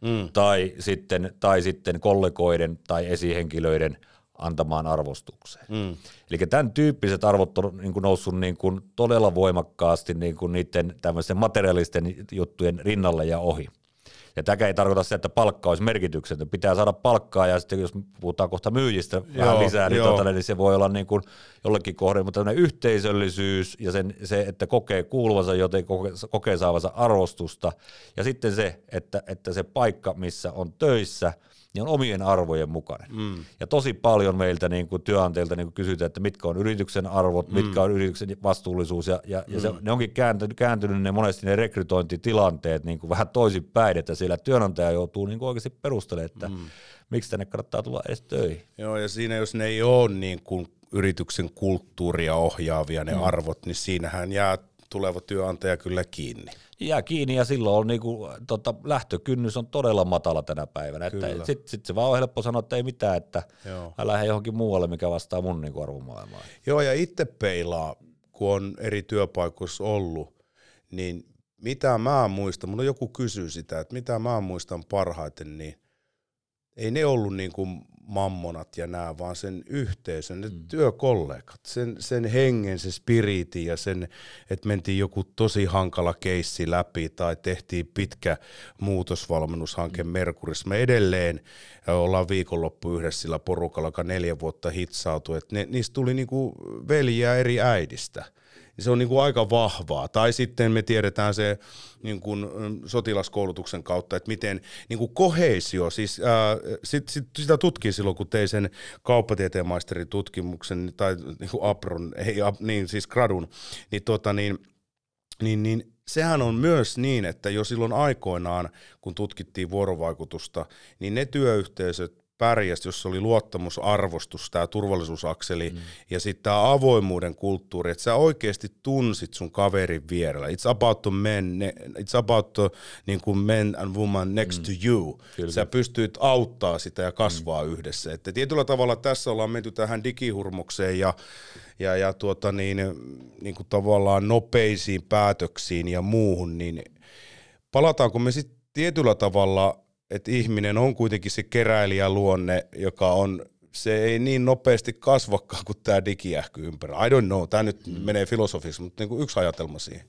B: mm. tai, sitten, tai sitten kollegoiden tai esihenkilöiden antamaan arvostukseen. Mm. Eli tämän tyyppiset arvot on niin kuin noussut niin kuin todella voimakkaasti niin kuin niiden tämmöisten materiaalisten juttujen rinnalle ja ohi. Ja tämä ei tarkoita sitä, että palkka olisi merkityksetön. Pitää saada palkkaa ja sitten jos puhutaan kohta myyjistä joo, vähän lisää, niin, tuota, niin se voi olla niin kuin jollekin kohden, mutta tämmöinen yhteisöllisyys ja sen, se, että kokee kuuluvansa, joten kokee, kokee saavansa arvostusta. Ja sitten se, että, että se paikka, missä on töissä – niin on omien arvojen mukainen. Mm. Ja tosi paljon meiltä niin kuin työnantajilta niin kuin kysytään, että mitkä on yrityksen arvot, mm. mitkä on yrityksen vastuullisuus, ja, ja, mm. ja se, mm. ne onkin kääntynyt, kääntynyt ne monesti ne rekrytointitilanteet niin kuin vähän toisinpäin, että siellä työnantaja joutuu niin kuin oikeasti perustelemaan, että mm. miksi tänne kannattaa tulla edes töihin.
A: Joo, ja siinä jos ne ei ole niin kuin yrityksen kulttuuria ohjaavia ne mm. arvot, niin siinähän jää tuleva työnantaja kyllä kiinni
B: jää kiinni ja silloin on niinku, tota, lähtökynnys on todella matala tänä päivänä. Sitten sit se vaan on helppo sanoa, että ei mitään, että Joo. mä lähden johonkin muualle, mikä vastaa mun niinku arvomaailmaa.
A: Joo ja itse peilaa, kun on eri työpaikoissa ollut, niin mitä mä muistan, mun joku kysyy sitä, että mitä mä muistan parhaiten, niin ei ne ollut niin kuin mammonat ja nämä, vaan sen yhteisön, ne mm. työkollegat, sen, sen hengen, se spiriti ja sen, että mentiin joku tosi hankala keissi läpi tai tehtiin pitkä muutosvalmennushanke mm. Merkurissa. Me edelleen ollaan viikonloppu yhdessä sillä porukalla, joka neljä vuotta hitsautui, että ne, niistä tuli niinku veljiä eri äidistä niin se on niin kuin aika vahvaa. Tai sitten me tiedetään se niin kuin sotilaskoulutuksen kautta, että miten niin kuin koheisio, siis ää, sit, sit, sitä tutkin silloin, kun tein sen kauppatieteen maisterin tutkimuksen, tai niin kuin Apron, ei, niin siis gradun, niin, tota, niin, niin, niin sehän on myös niin, että jo silloin aikoinaan, kun tutkittiin vuorovaikutusta, niin ne työyhteisöt, pärjäsi, jos oli luottamusarvostus, tämä turvallisuusakseli mm. ja sitten tämä avoimuuden kulttuuri, että sä oikeasti tunsit sun kaverin vierellä. It's about the men, it's about the niin kuin men and woman next mm. to you. Kyllä. Sä pystyt auttaa sitä ja kasvaa mm. yhdessä. Että tietyllä tavalla tässä ollaan menty tähän digihurmokseen ja ja, ja tuota niin, niin kuin tavallaan nopeisiin päätöksiin ja muuhun, niin palataanko me sitten tietyllä tavalla että ihminen on kuitenkin se keräilijäluonne, joka on, se ei niin nopeasti kasvakaan kuin tämä digiähky ympärillä. I don't know, tämä nyt mm. menee filosofiksi, mutta niin kuin yksi ajatelma siihen.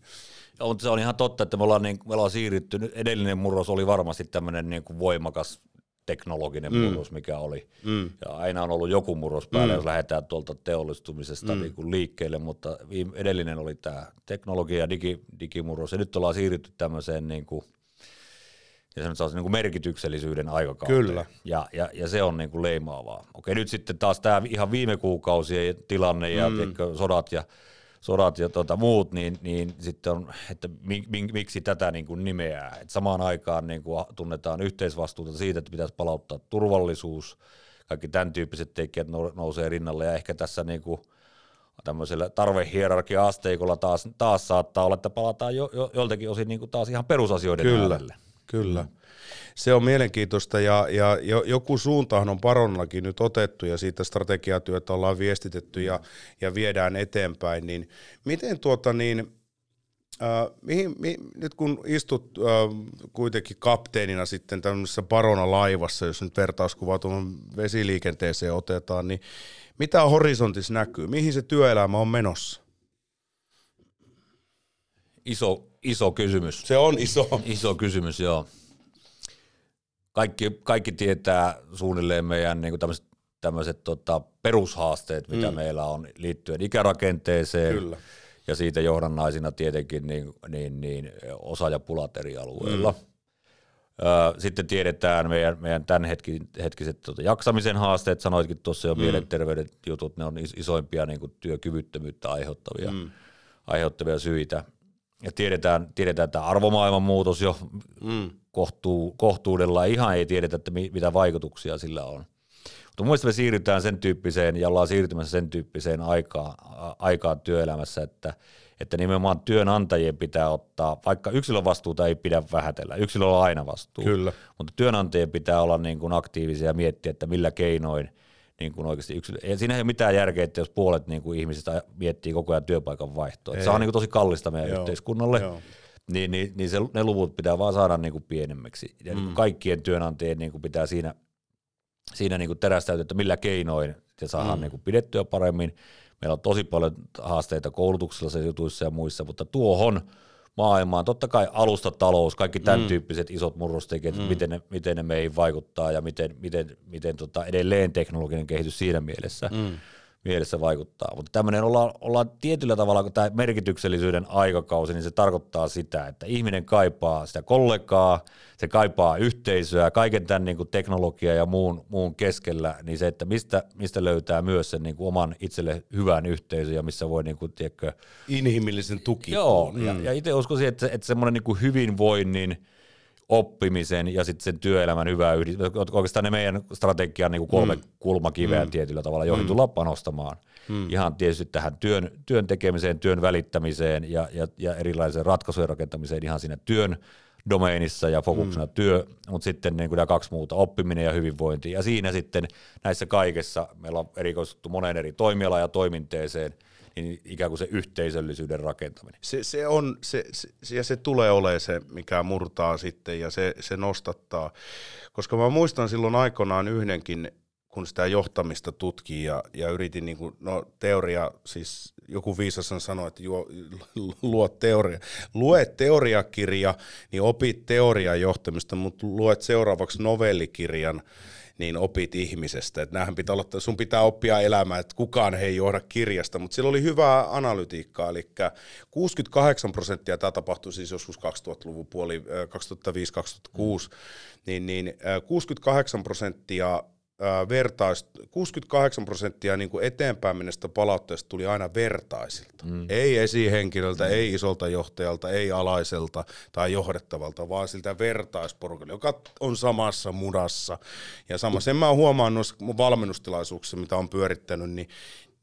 B: Ja, mutta se on ihan totta, että me ollaan, niin, me ollaan siirrytty, edellinen murros oli varmasti tämmöinen niin kuin voimakas teknologinen mm. murros, mikä oli. Mm. Ja aina on ollut joku murros päällä, mm. jos lähdetään tuolta teollistumisesta mm. niin kuin liikkeelle, mutta edellinen oli tämä teknologia ja digi, digimurros, ja nyt ollaan siirrytty tämmöiseen niin kuin – ja se niin kuin merkityksellisyyden aikakautta.
A: Kyllä.
B: Ja, ja, ja se on niin kuin leimaavaa. Okei, nyt sitten taas tämä ihan viime kuukausien tilanne ja mm. sodat ja sodat ja tota, muut, niin, niin sitten on, että mi, mi, miksi tätä niin kuin nimeää. Et samaan aikaan niin kuin tunnetaan yhteisvastuuta siitä, että pitäisi palauttaa turvallisuus, kaikki tämän tyyppiset tekijät nousee rinnalle ja ehkä tässä niin kuin tämmöisellä tarvehierarkia-asteikolla taas, taas saattaa olla, että palataan jo, jo, joltakin osin niin kuin taas ihan perusasioiden
A: Kyllä. äärelle. Kyllä. Se on mielenkiintoista ja, ja joku suuntahan on Paronallakin nyt otettu ja siitä strategiatyötä ollaan viestitetty ja, ja viedään eteenpäin, niin miten tuota niin, äh, mihin, mi, nyt kun istut äh, kuitenkin kapteenina sitten tämmöisessä Parona-laivassa, jos nyt vertauskuva tuon vesiliikenteeseen otetaan, niin mitä horisontissa näkyy? Mihin se työelämä on menossa?
B: Iso, iso kysymys.
A: Se on iso.
B: Iso kysymys, joo. Kaikki, kaikki tietää suunnilleen meidän niin tämmöiset, tämmöiset tota, perushaasteet, mitä mm. meillä on liittyen ikärakenteeseen. Kyllä. Ja siitä johdannaisina tietenkin niin, niin, niin osaajapulat eri alueilla. Mm. Sitten tiedetään meidän, meidän tämänhetkiset tota, jaksamisen haasteet, sanoitkin tuossa jo mm. mielenterveyden jutut, ne on isoimpia niin kuin työkyvyttömyyttä aiheuttavia, mm. aiheuttavia syitä ja tiedetään, tiedetään että arvomaailman muutos jo mm. kohtuu, kohtuudella, ihan ei tiedetä, että mitä vaikutuksia sillä on. Mutta mun me siirrytään sen tyyppiseen ja ollaan siirtymässä sen tyyppiseen aikaan, aikaan työelämässä, että, että nimenomaan työnantajien pitää ottaa, vaikka yksilön vastuuta ei pidä vähätellä, yksilö on aina vastuu,
A: Kyllä.
B: mutta työnantajien pitää olla niin kuin aktiivisia ja miettiä, että millä keinoin – niin kuin oikeasti yksilö. Ja siinä ei ole mitään järkeä, että jos puolet niin kuin ihmisistä miettii koko ajan työpaikan vaihtoa. Se on niin kuin tosi kallista meidän Joo. yhteiskunnalle. Joo. Niin, niin, niin se, ne luvut pitää vaan saada niin kuin pienemmiksi. Ja mm. niin kuin kaikkien työnantajien niin kuin pitää siinä, siinä niin kuin terästäytyä, että millä keinoin se saadaan mm. niin kuin pidettyä paremmin. Meillä on tosi paljon haasteita koulutuksella, se jutuissa ja muissa, mutta tuohon – maailmaan. Totta kai alustatalous, kaikki tämän mm. tyyppiset isot murrostekijät, mm. miten, ne, miten ne meihin vaikuttaa ja miten, miten, miten tota edelleen teknologinen kehitys siinä mielessä. Mm mielessä vaikuttaa. Mutta tämmöinen ollaan, ollaan tietyllä tavalla, kun tämä merkityksellisyyden aikakausi, niin se tarkoittaa sitä, että ihminen kaipaa sitä kollegaa, se kaipaa yhteisöä, kaiken tämän niin kuin teknologia ja muun, muun keskellä, niin se, että mistä, mistä löytää myös sen niin kuin oman itselle hyvän yhteisön ja missä voi niin kuin, tiedätkö,
A: Inhimillisen tuki.
B: Joo, mm. ja, ja itse uskoisin, että, että semmoinen niin kuin hyvinvoinnin – oppimisen ja sitten sen työelämän hyvää yhdistelmää. Oikeastaan ne meidän strategian niin kuin kolme mm. kulmakiveä mm. tietyllä tavalla, joihin mm. tullaan panostamaan. Mm. Ihan tietysti tähän työn, työn tekemiseen, työn välittämiseen ja, ja, ja erilaiseen ratkaisujen rakentamiseen ihan siinä työn domeenissa ja fokuksena mm. työ, mutta sitten niin kuin nämä kaksi muuta, oppiminen ja hyvinvointi. Ja siinä sitten näissä kaikessa meillä on erikoistuttu moneen eri toimialaan ja toiminteeseen – niin ikään kuin se yhteisöllisyyden rakentaminen.
A: Se, se on, se, se, ja se tulee olemaan se, mikä murtaa sitten ja se, se nostattaa. Koska mä muistan silloin aikoinaan yhdenkin, kun sitä johtamista tutkii ja, ja yritin, niin kuin, no teoria, siis joku viisas sanoi, että juo, luo teoria, lue teoriakirja, niin opit teoriajohtamista, mutta luet seuraavaksi novellikirjan, niin opit ihmisestä. Että näähän pitää olla, sun pitää oppia elämää, että kukaan ei johda kirjasta, mutta sillä oli hyvää analytiikkaa, eli 68 prosenttia, tämä tapahtui siis joskus 2000-luvun puoli, 2005-2006, niin, niin 68 prosenttia vertais, 68 prosenttia niin kuin eteenpäin mennestä palautteesta tuli aina vertaisilta. Mm. Ei esihenkilöltä, mm. ei isolta johtajalta, ei alaiselta tai johdettavalta, vaan siltä vertaisporukalta, joka on samassa mudassa. Ja sama, sen mä huomaan noissa valmennustilaisuuksissa, mitä on pyörittänyt, niin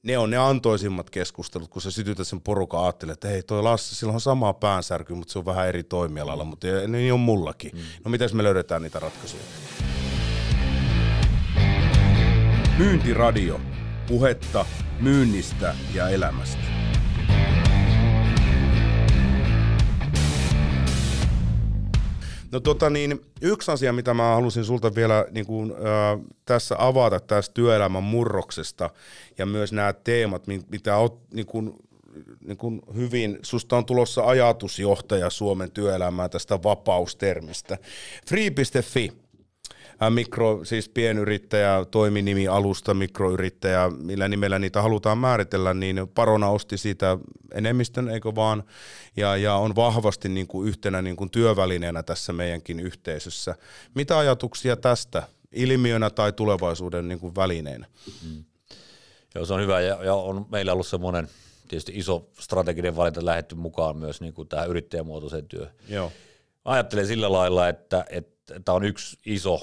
A: ne on ne antoisimmat keskustelut, kun sä sytytät sen porukan ajattelee, että hei toi Lassi, sillä on sama päänsärky, mutta se on vähän eri toimialalla, mutta niin on mullakin. Mm. No miten me löydetään niitä ratkaisuja? Myyntiradio. Puhetta myynnistä ja elämästä. No tota niin, yksi asia, mitä mä halusin sulta vielä niin kuin, äh, tässä avata tästä työelämän murroksesta ja myös nämä teemat, mitä oot niin kuin, niin kuin hyvin, susta on tulossa ajatusjohtaja Suomen työelämään tästä vapaustermistä. Free.fi mikro, siis pienyrittäjä, toiminimi, alusta, mikroyrittäjä, millä nimellä niitä halutaan määritellä, niin Parona osti siitä enemmistön, eikö vaan, ja, ja on vahvasti niin kuin yhtenä niin kuin työvälineenä tässä meidänkin yhteisössä. Mitä ajatuksia tästä ilmiönä tai tulevaisuuden niin kuin välineenä? Mm.
B: Joo, se on hyvä ja, ja on meillä ollut semmoinen tietysti iso strateginen valinta lähetty mukaan myös niin kuin tähän yrittäjämuotoiseen työhön. Joo. Ajattelen sillä lailla, että, että tämä on yksi iso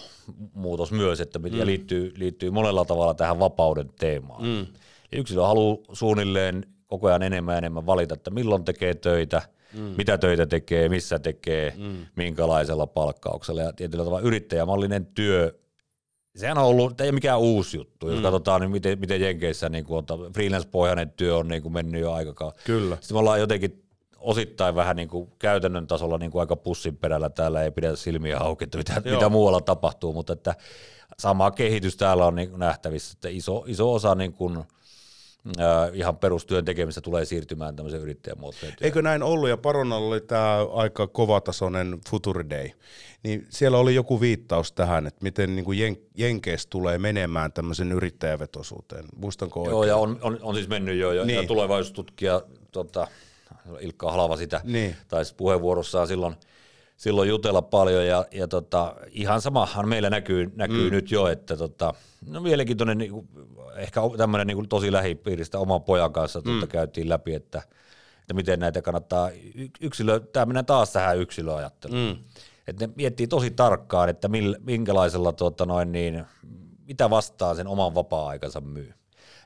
B: muutos myös, että mm. ja liittyy, liittyy monella tavalla tähän vapauden teemaan. Mm. Yksilö haluaa suunnilleen koko ajan enemmän ja enemmän valita, että milloin tekee töitä, mm. mitä töitä tekee, missä tekee, mm. minkälaisella palkkauksella. Ja tietyllä tavalla yrittäjämallinen työ sehän on ollut, ei mikään uusi juttu, jos mm. katsotaan, niin miten, miten Jenkeissä niin kuin, freelance-pohjainen työ on niin kuin mennyt jo aikaa.
A: Kyllä.
B: Sitten me ollaan jotenkin osittain vähän niin kuin käytännön tasolla niin kuin aika pussin perällä täällä, ei pidetä silmiä auki, että mitä, mitä muualla tapahtuu, mutta että sama kehitys täällä on niin kuin nähtävissä, että iso, iso osa niin kuin, äh, ihan perustyön tekemistä tulee siirtymään tämmöiseen yrittäjämuotoon.
A: Eikö näin ollut, ja Paronalla oli tämä aika kovatasoinen Future Day, niin siellä oli joku viittaus tähän, että miten niin kuin Jen- Jenkeistä tulee menemään tämmöisen yrittäjävetosuuteen. Muistanko oikein?
B: Joo, ja on, on, on siis mennyt jo, ja, niin. ja tulevaisuustutkija tota, Ilkka Halava sitä niin. taisi puheenvuorossaan silloin, silloin jutella paljon ja, ja tota, ihan samahan meillä näkyy, näkyy mm. nyt jo, että tota, no mielenkiintoinen niin kuin, ehkä tämmöinen niin tosi lähipiiristä oman pojan kanssa mm. tota, käytiin läpi, että, että miten näitä kannattaa yksilö, tämä mennään taas tähän yksilöajatteluun. Mm. Että ne miettii tosi tarkkaan, että mil, minkälaisella tota noin niin, mitä vastaan sen oman vapaa-aikansa myy.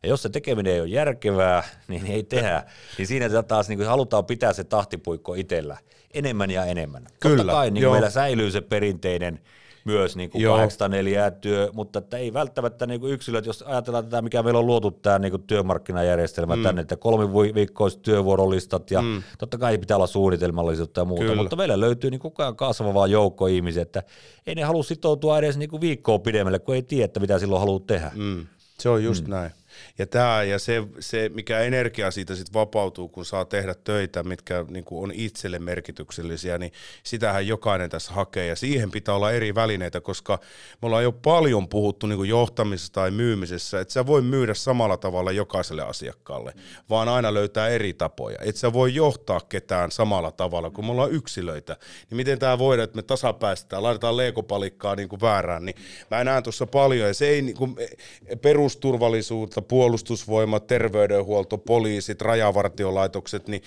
B: Ja jos se tekeminen ei ole järkevää, niin ei tehdä. niin siinä taas niin halutaan pitää se tahtipuikko itsellä enemmän ja enemmän. Kyllä, Totta kai niin meillä säilyy se perinteinen myös niin kuin 804 työ, mutta että ei välttämättä niin kuin yksilöt, jos ajatellaan tätä, mikä meillä on luotu tämä niin kuin työmarkkinajärjestelmä mm. tänne, että kolmiviikkoiset työvuorolistat ja mm. totta kai pitää olla suunnitelmallisuutta ja muuta, Kyllä. mutta meillä löytyy niin koko ajan kasvavaa joukko ihmisiä, että ei ne halua sitoutua edes niin kuin viikkoa pidemmälle, kun ei tiedä, että mitä silloin haluaa tehdä. Mm.
A: Se on just mm. näin. Ja, tää, ja se, se, mikä energia siitä sitten vapautuu, kun saa tehdä töitä, mitkä niin kuin on itselle merkityksellisiä, niin sitähän jokainen tässä hakee. Ja siihen pitää olla eri välineitä, koska me ollaan jo paljon puhuttu niin kuin johtamisessa tai myymisessä, että sä voi myydä samalla tavalla jokaiselle asiakkaalle, vaan aina löytää eri tapoja. Että sä voi johtaa ketään samalla tavalla, kun me ollaan yksilöitä. Niin miten tämä voidaan, että me tasapäistetään, laitetaan leikopalikkaa niin väärään, niin mä näen tuossa paljon, ja se ei niin kuin, perusturvallisuutta, puolustusvoimat, terveydenhuolto, poliisit, rajavartiolaitokset, niin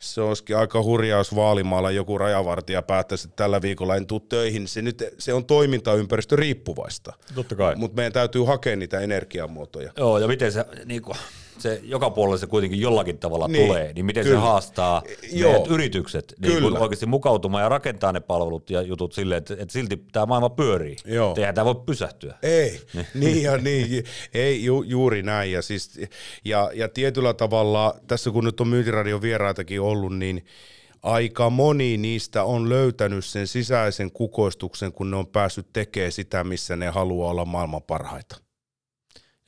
A: se olisikin aika hurjaus Vaalimaalla joku rajavartija päättäisi, että tällä viikolla en tule töihin. Se, nyt, se on toimintaympäristö riippuvaista.
B: Totta kai.
A: Mutta meidän täytyy hakea niitä energiamuotoja.
B: Joo, ja miten se, niin kuin, se joka puolella se kuitenkin jollakin tavalla niin, tulee, niin miten kyllä. se haastaa Joo. yritykset niin kun oikeasti mukautumaan ja rakentaa ne palvelut ja jutut silleen, että, että silti tämä maailma pyörii. Joo. Eihän tämä voi pysähtyä.
A: Ei, niin, niin ja niin, ei ju, juuri näin. Ja, siis, ja, ja tietyllä tavalla, tässä kun nyt on myyntiradion vieraitakin ollut, niin aika moni niistä on löytänyt sen sisäisen kukoistuksen, kun ne on päässyt tekemään sitä, missä ne haluaa olla maailman parhaita.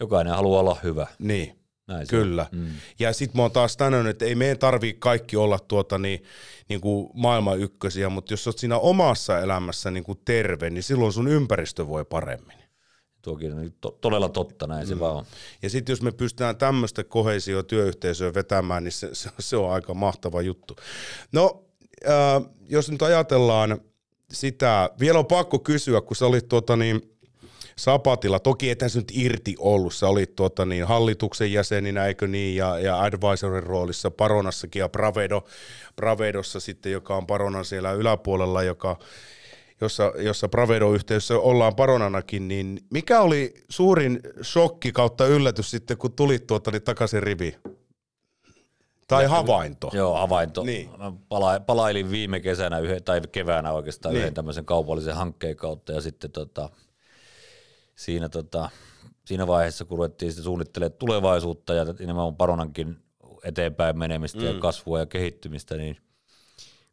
B: Jokainen haluaa olla hyvä.
A: Niin. Näin Kyllä. Mm. Ja sitten mä oon taas tänään, että ei meidän tarvii kaikki olla tuota niin, niin kuin maailman ykkösiä, mutta jos oot siinä omassa elämässä niin kuin terve, niin silloin sun ympäristö voi paremmin.
B: Tuokin on to- todella totta, näin mm. se vaan on.
A: Ja sitten jos me pystytään tämmöistä kohesio työyhteisöä vetämään, niin se, se, se on aika mahtava juttu. No, äh, jos nyt ajatellaan sitä, vielä on pakko kysyä, kun sä olit tuota niin, Sapatilla. Toki ethän nyt irti ollut, sä olit tuota niin, hallituksen jäseninä, eikö niin, ja, ja advisorin roolissa Paronassakin ja Bravedo, Bravedossa sitten, joka on Paronan siellä yläpuolella, joka, jossa, jossa Bravedo-yhteydessä ollaan Paronanakin, niin mikä oli suurin shokki kautta yllätys sitten, kun tulit tuota niin takaisin riviin? Tai havainto.
B: Joo, havainto. Niin. Pala, palailin viime kesänä yhden, tai keväänä oikeastaan niin. yhden tämmöisen kaupallisen hankkeen kautta ja sitten tota, siinä, tota, siinä vaiheessa, kun ruvettiin sitten suunnittelemaan tulevaisuutta ja nimenomaan Paronankin eteenpäin menemistä mm. ja kasvua ja kehittymistä, niin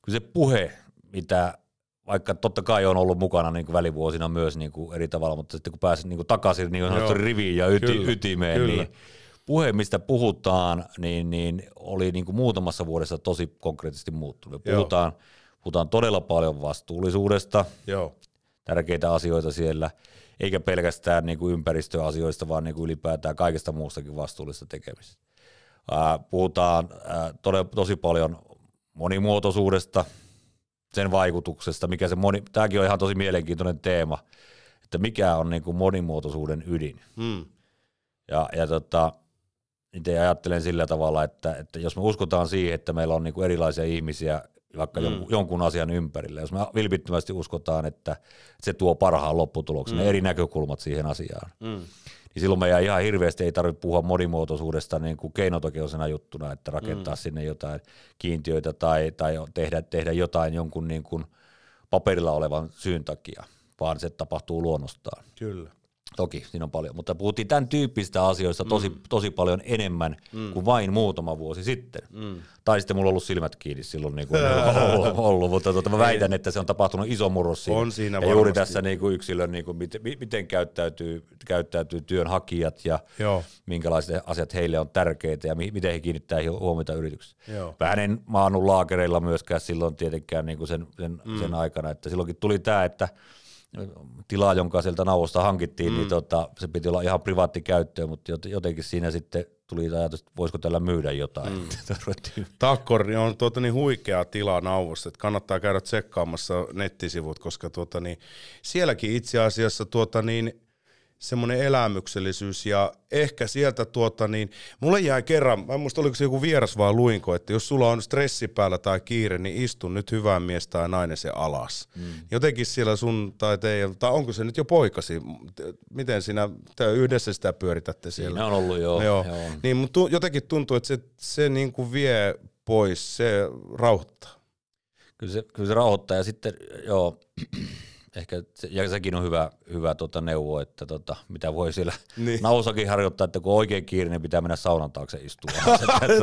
B: kyllä se puhe, mitä vaikka totta kai on ollut mukana niin kuin välivuosina myös niin kuin eri tavalla, mutta sitten kun pääsin niin kuin takaisin niin kuin riviin ja yti, kyllä, ytimeen, kyllä. niin puhe, mistä puhutaan, niin, niin oli niin kuin muutamassa vuodessa tosi konkreettisesti muuttunut. Puhutaan, puhutaan todella paljon vastuullisuudesta, Joo tärkeitä asioita siellä, eikä pelkästään niin kuin ympäristöasioista, vaan niin kuin ylipäätään kaikesta muustakin vastuullista tekemistä. Puhutaan tosi paljon monimuotoisuudesta, sen vaikutuksesta, mikä se moni, tämäkin on ihan tosi mielenkiintoinen teema, että mikä on niin kuin monimuotoisuuden ydin. Hmm. Ja, ja tota, itse ajattelen sillä tavalla, että, että jos me uskotaan siihen, että meillä on niin kuin erilaisia ihmisiä vaikka mm. jonkun, jonkun asian ympärille, jos me vilpittömästi uskotaan, että se tuo parhaan lopputuloksen, mm. eri näkökulmat siihen asiaan, mm niin silloin meidän ihan hirveästi ei tarvitse puhua monimuotoisuudesta niin kuin keinotokeusena juttuna, että rakentaa mm. sinne jotain kiintiöitä tai, tai tehdä, tehdä jotain jonkun niin kuin paperilla olevan syyn takia, vaan se tapahtuu luonnostaan.
A: Kyllä.
B: Toki siinä on paljon, mutta puhuttiin tämän tyyppistä asioista tosi, mm. tosi paljon enemmän mm. kuin vain muutama vuosi sitten. Mm. Tai sitten mulla on ollut silmät kiinni silloin, niin kuin ollut, ollut, mutta tuota, mä väitän, että se on tapahtunut iso murros
A: siinä. On siinä
B: ja juuri tässä niin kuin yksilön, niin kuin, miten, miten käyttäytyy, käyttäytyy työnhakijat ja Joo. minkälaiset asiat heille on tärkeitä ja miten he kiinnittää huomiota yrityksessä. Joo. Vähän en maannut laakereilla myöskään silloin tietenkään niin kuin sen, sen, mm. sen aikana, että silloinkin tuli tämä, että tilaa, jonka sieltä nauosta hankittiin, niin mm. niin tota, se piti olla ihan privaatti käyttöön, mutta jotenkin siinä sitten tuli ajatus, että voisiko tällä myydä jotain. Mm.
A: Takkori on tuota niin huikea tila nauvosta, että kannattaa käydä tsekkaamassa nettisivut, koska tuota niin, sielläkin itse asiassa tuota niin, semmoinen elämyksellisyys ja ehkä sieltä tuota niin, mulle jäi kerran, mä en muista oliko se joku vieras vaan luinko, että jos sulla on stressi päällä tai kiire, niin istu nyt hyvää mies tai nainen se alas. Mm. Jotenkin siellä sun tai teidän, tai onko se nyt jo poikasi, miten sinä te yhdessä sitä pyöritätte siellä?
B: Siinä on ollut joo. joo. joo.
A: Niin, mutta jotenkin tuntuu, että se, se niin kuin vie pois, se rauhoittaa.
B: Kyllä se, kyllä se rauhoittaa ja sitten joo, ehkä se, ja sekin on hyvä, hyvä tota neuvo, että tota, mitä voi siellä niin. nausakin harjoittaa, että kun on oikein kiire, niin pitää mennä saunan taakse istua.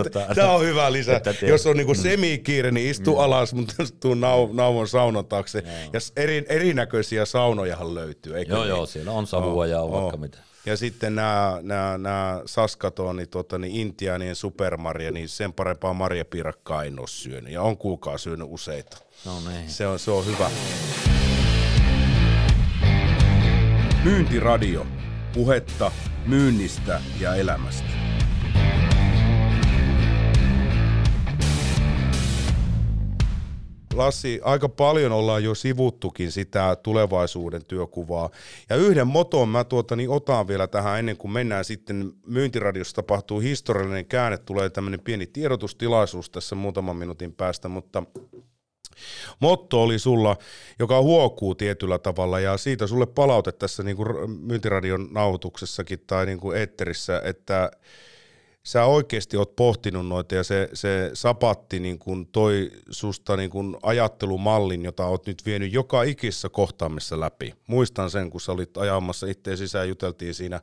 A: tota, Tämä on hyvä lisä. Että, jos on niinku semi-kiire, niin istu mm. alas, mutta jos tuu nau, nauvon saunan taakse. Joo. Ja eri, erinäköisiä saunojahan löytyy, eikö
B: Joo, niin? joo, siellä on savua oh, ja on oh. vaikka mitä.
A: Ja sitten nämä, nämä, nämä Saskatooni, tota, niin Intianien supermarja, niin sen parempaa marjapiirakkaa en ole syönyt. Ja on kuulkaa syönyt useita.
B: No niin.
A: Se on, se on hyvä. Myyntiradio. Puhetta myynnistä ja elämästä. Lassi, aika paljon ollaan jo sivuttukin sitä tulevaisuuden työkuvaa. Ja yhden moton mä tuota, niin otan vielä tähän ennen kuin mennään sitten myyntiradiossa tapahtuu historiallinen käänne. Tulee tämmöinen pieni tiedotustilaisuus tässä muutaman minuutin päästä, mutta motto oli sulla, joka huokuu tietyllä tavalla ja siitä sulle palaute tässä niin kuin myyntiradion nauhoituksessakin tai niin kuin eetterissä, että sä oikeasti oot pohtinut noita ja se, se sapatti niin kuin toi susta niin kuin ajattelumallin, jota oot nyt vienyt joka ikissä kohtaamissa läpi. Muistan sen, kun sä olit ajamassa itse sisään, juteltiin siinä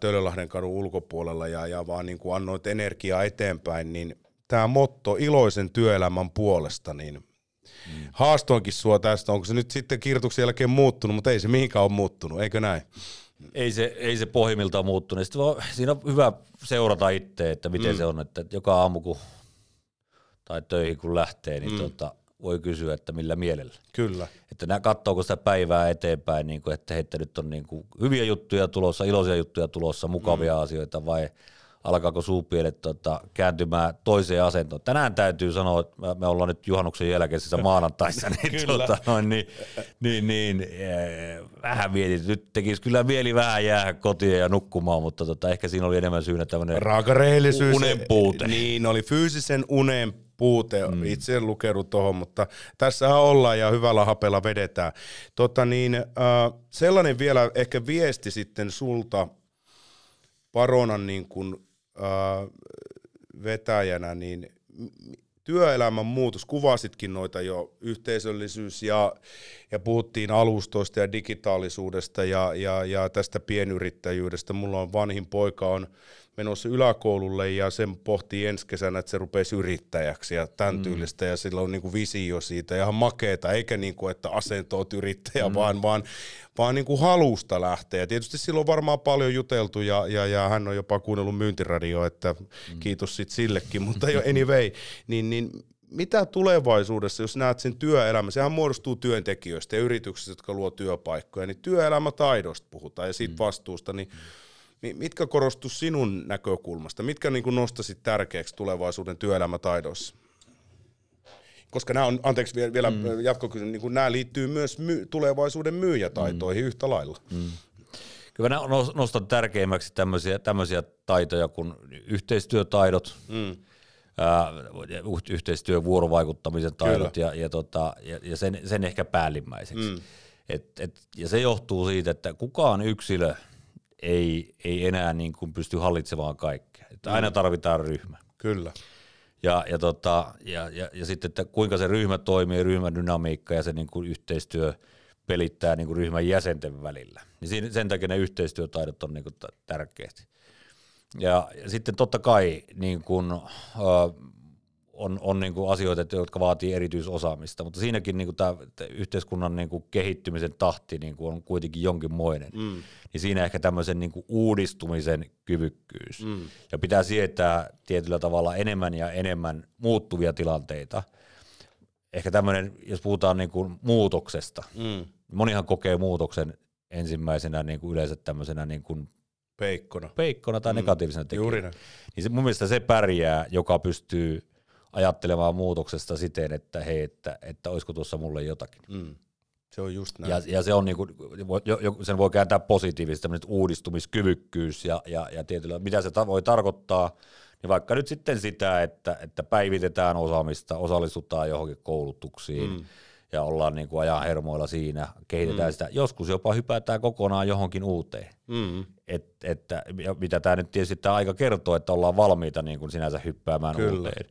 A: Töölölahden kadun ulkopuolella ja, ja vaan niin kuin annoit energiaa eteenpäin, niin tämä motto iloisen työelämän puolesta, niin mm. haastoinkin sua tästä. Onko se nyt sitten kirjoituksen jälkeen muuttunut, mutta ei se mihinkään ole muuttunut, eikö näin?
B: Ei se, ei se pohjimmiltaan muuttunut. Sitten vaan, siinä on hyvä seurata itse, että miten mm. se on, että joka aamu kun, tai töihin kun lähtee, niin mm. tota, voi kysyä, että millä mielellä.
A: Kyllä.
B: Että nämä katsoako sitä päivää eteenpäin, niin kuin, että, että nyt on niin kuin hyviä juttuja tulossa, iloisia juttuja tulossa, mukavia mm. asioita, vai alkaako suupielet tota, kääntymään toiseen asentoon. Tänään täytyy sanoa, että me ollaan nyt juhannuksen jälkeisessä maanantaissa, niin, tota, noin, niin, niin, niin äh, vähän mietin. Nyt tekisi kyllä mieli vähän jäädä kotiin ja nukkumaan, mutta tota, ehkä siinä oli enemmän syynä tämmöinen unen puute.
A: Niin, oli fyysisen unen puute. Mm. Itse en lukenut tuohon, mutta tässä ollaan ja hyvällä hapella vedetään. Tota niin, äh, sellainen vielä ehkä viesti sitten sulta Paronan niin kuin vetäjänä, niin työelämän muutos, kuvasitkin noita jo, yhteisöllisyys ja, ja puhuttiin alustoista ja digitaalisuudesta ja, ja, ja tästä pienyrittäjyydestä. Mulla on vanhin poika on menossa yläkoululle ja sen pohtii ensi kesänä, että se rupeisi yrittäjäksi ja tämän mm. tyylistä ja sillä on niinku visio siitä ja ihan makeeta, eikä niinku, että asentoot yrittäjä, mm. vaan, vaan, vaan niinku halusta lähteä. Ja tietysti silloin on varmaan paljon juteltu ja, ja, ja hän on jopa kuunnellut myyntiradioa, että mm. kiitos sit sillekin, mutta jo anyway, niin, niin mitä tulevaisuudessa, jos näet sen työelämä, sehän muodostuu työntekijöistä ja yrityksistä, jotka luo työpaikkoja, niin työelämätaidosta puhutaan ja siitä mm. vastuusta, niin mitkä korostuu sinun näkökulmasta? Mitkä niin nostasit tärkeäksi tulevaisuuden työelämätaidoissa? Koska nämä on, anteeksi vielä mm. jatkokysymys, niin nämä liittyy myös my, tulevaisuuden myyjätaitoihin mm. yhtä lailla. Mm.
B: Kyllä mä nostan tärkeimmäksi tämmöisiä, tämmöisiä taitoja kuin yhteistyötaidot, mm ää, yhteistyö, vuorovaikuttamisen taidot ja, ja, tota, ja, ja sen, sen ehkä päällimmäiseksi. Mm. Et, et, ja se johtuu siitä, että kukaan yksilö ei, ei enää niin kuin pysty hallitsemaan kaikkea. Että mm. Aina tarvitaan ryhmä.
A: Kyllä.
B: Ja, ja, tota, ja, ja, ja sitten, että kuinka se ryhmä toimii, ryhmän dynamiikka ja se niin kuin yhteistyö pelittää niin kuin ryhmän jäsenten välillä. Niin sen takia ne yhteistyötaidot on niin kuin tärkeät. Ja, ja sitten totta kai niin äh, on, on niin kuin asioita, jotka vaatii erityisosaamista, mutta siinäkin niin kuin tämä yhteiskunnan niin kuin kehittymisen tahti niin kuin on kuitenkin jonkinmoinen. Mm. Niin siinä ehkä tämmöisen niin kuin uudistumisen kyvykkyys. Mm. Ja pitää sietää tietyllä tavalla enemmän ja enemmän muuttuvia tilanteita. Ehkä tämmöinen, jos puhutaan niin kuin muutoksesta, mm. monihan kokee muutoksen ensimmäisenä niin kuin yleensä tämmöisenä niin kuin
A: Peikkona.
B: Peikkona tai mm. negatiivisena tekijänä. Juuri näin. Niin se, mun mielestä se pärjää, joka pystyy ajattelemaan muutoksesta siten, että hei, että, että olisiko tuossa mulle jotakin. Mm.
A: Se on just näin.
B: Ja, ja se on niinku, sen voi kääntää positiivisesti, tämmöinen uudistumiskyvykkyys ja, ja, ja tietyllä, mitä se voi tarkoittaa, niin vaikka nyt sitten sitä, että, että päivitetään osaamista, osallistutaan johonkin koulutuksiin, mm ja ollaan niin kuin ajan hermoilla siinä, kehitetään mm. sitä. Joskus jopa hypätään kokonaan johonkin uuteen. Mm. Et, että, mitä tämä nyt tietysti tämä aika kertoo, että ollaan valmiita niin kuin sinänsä hyppäämään kyllä. uuteen.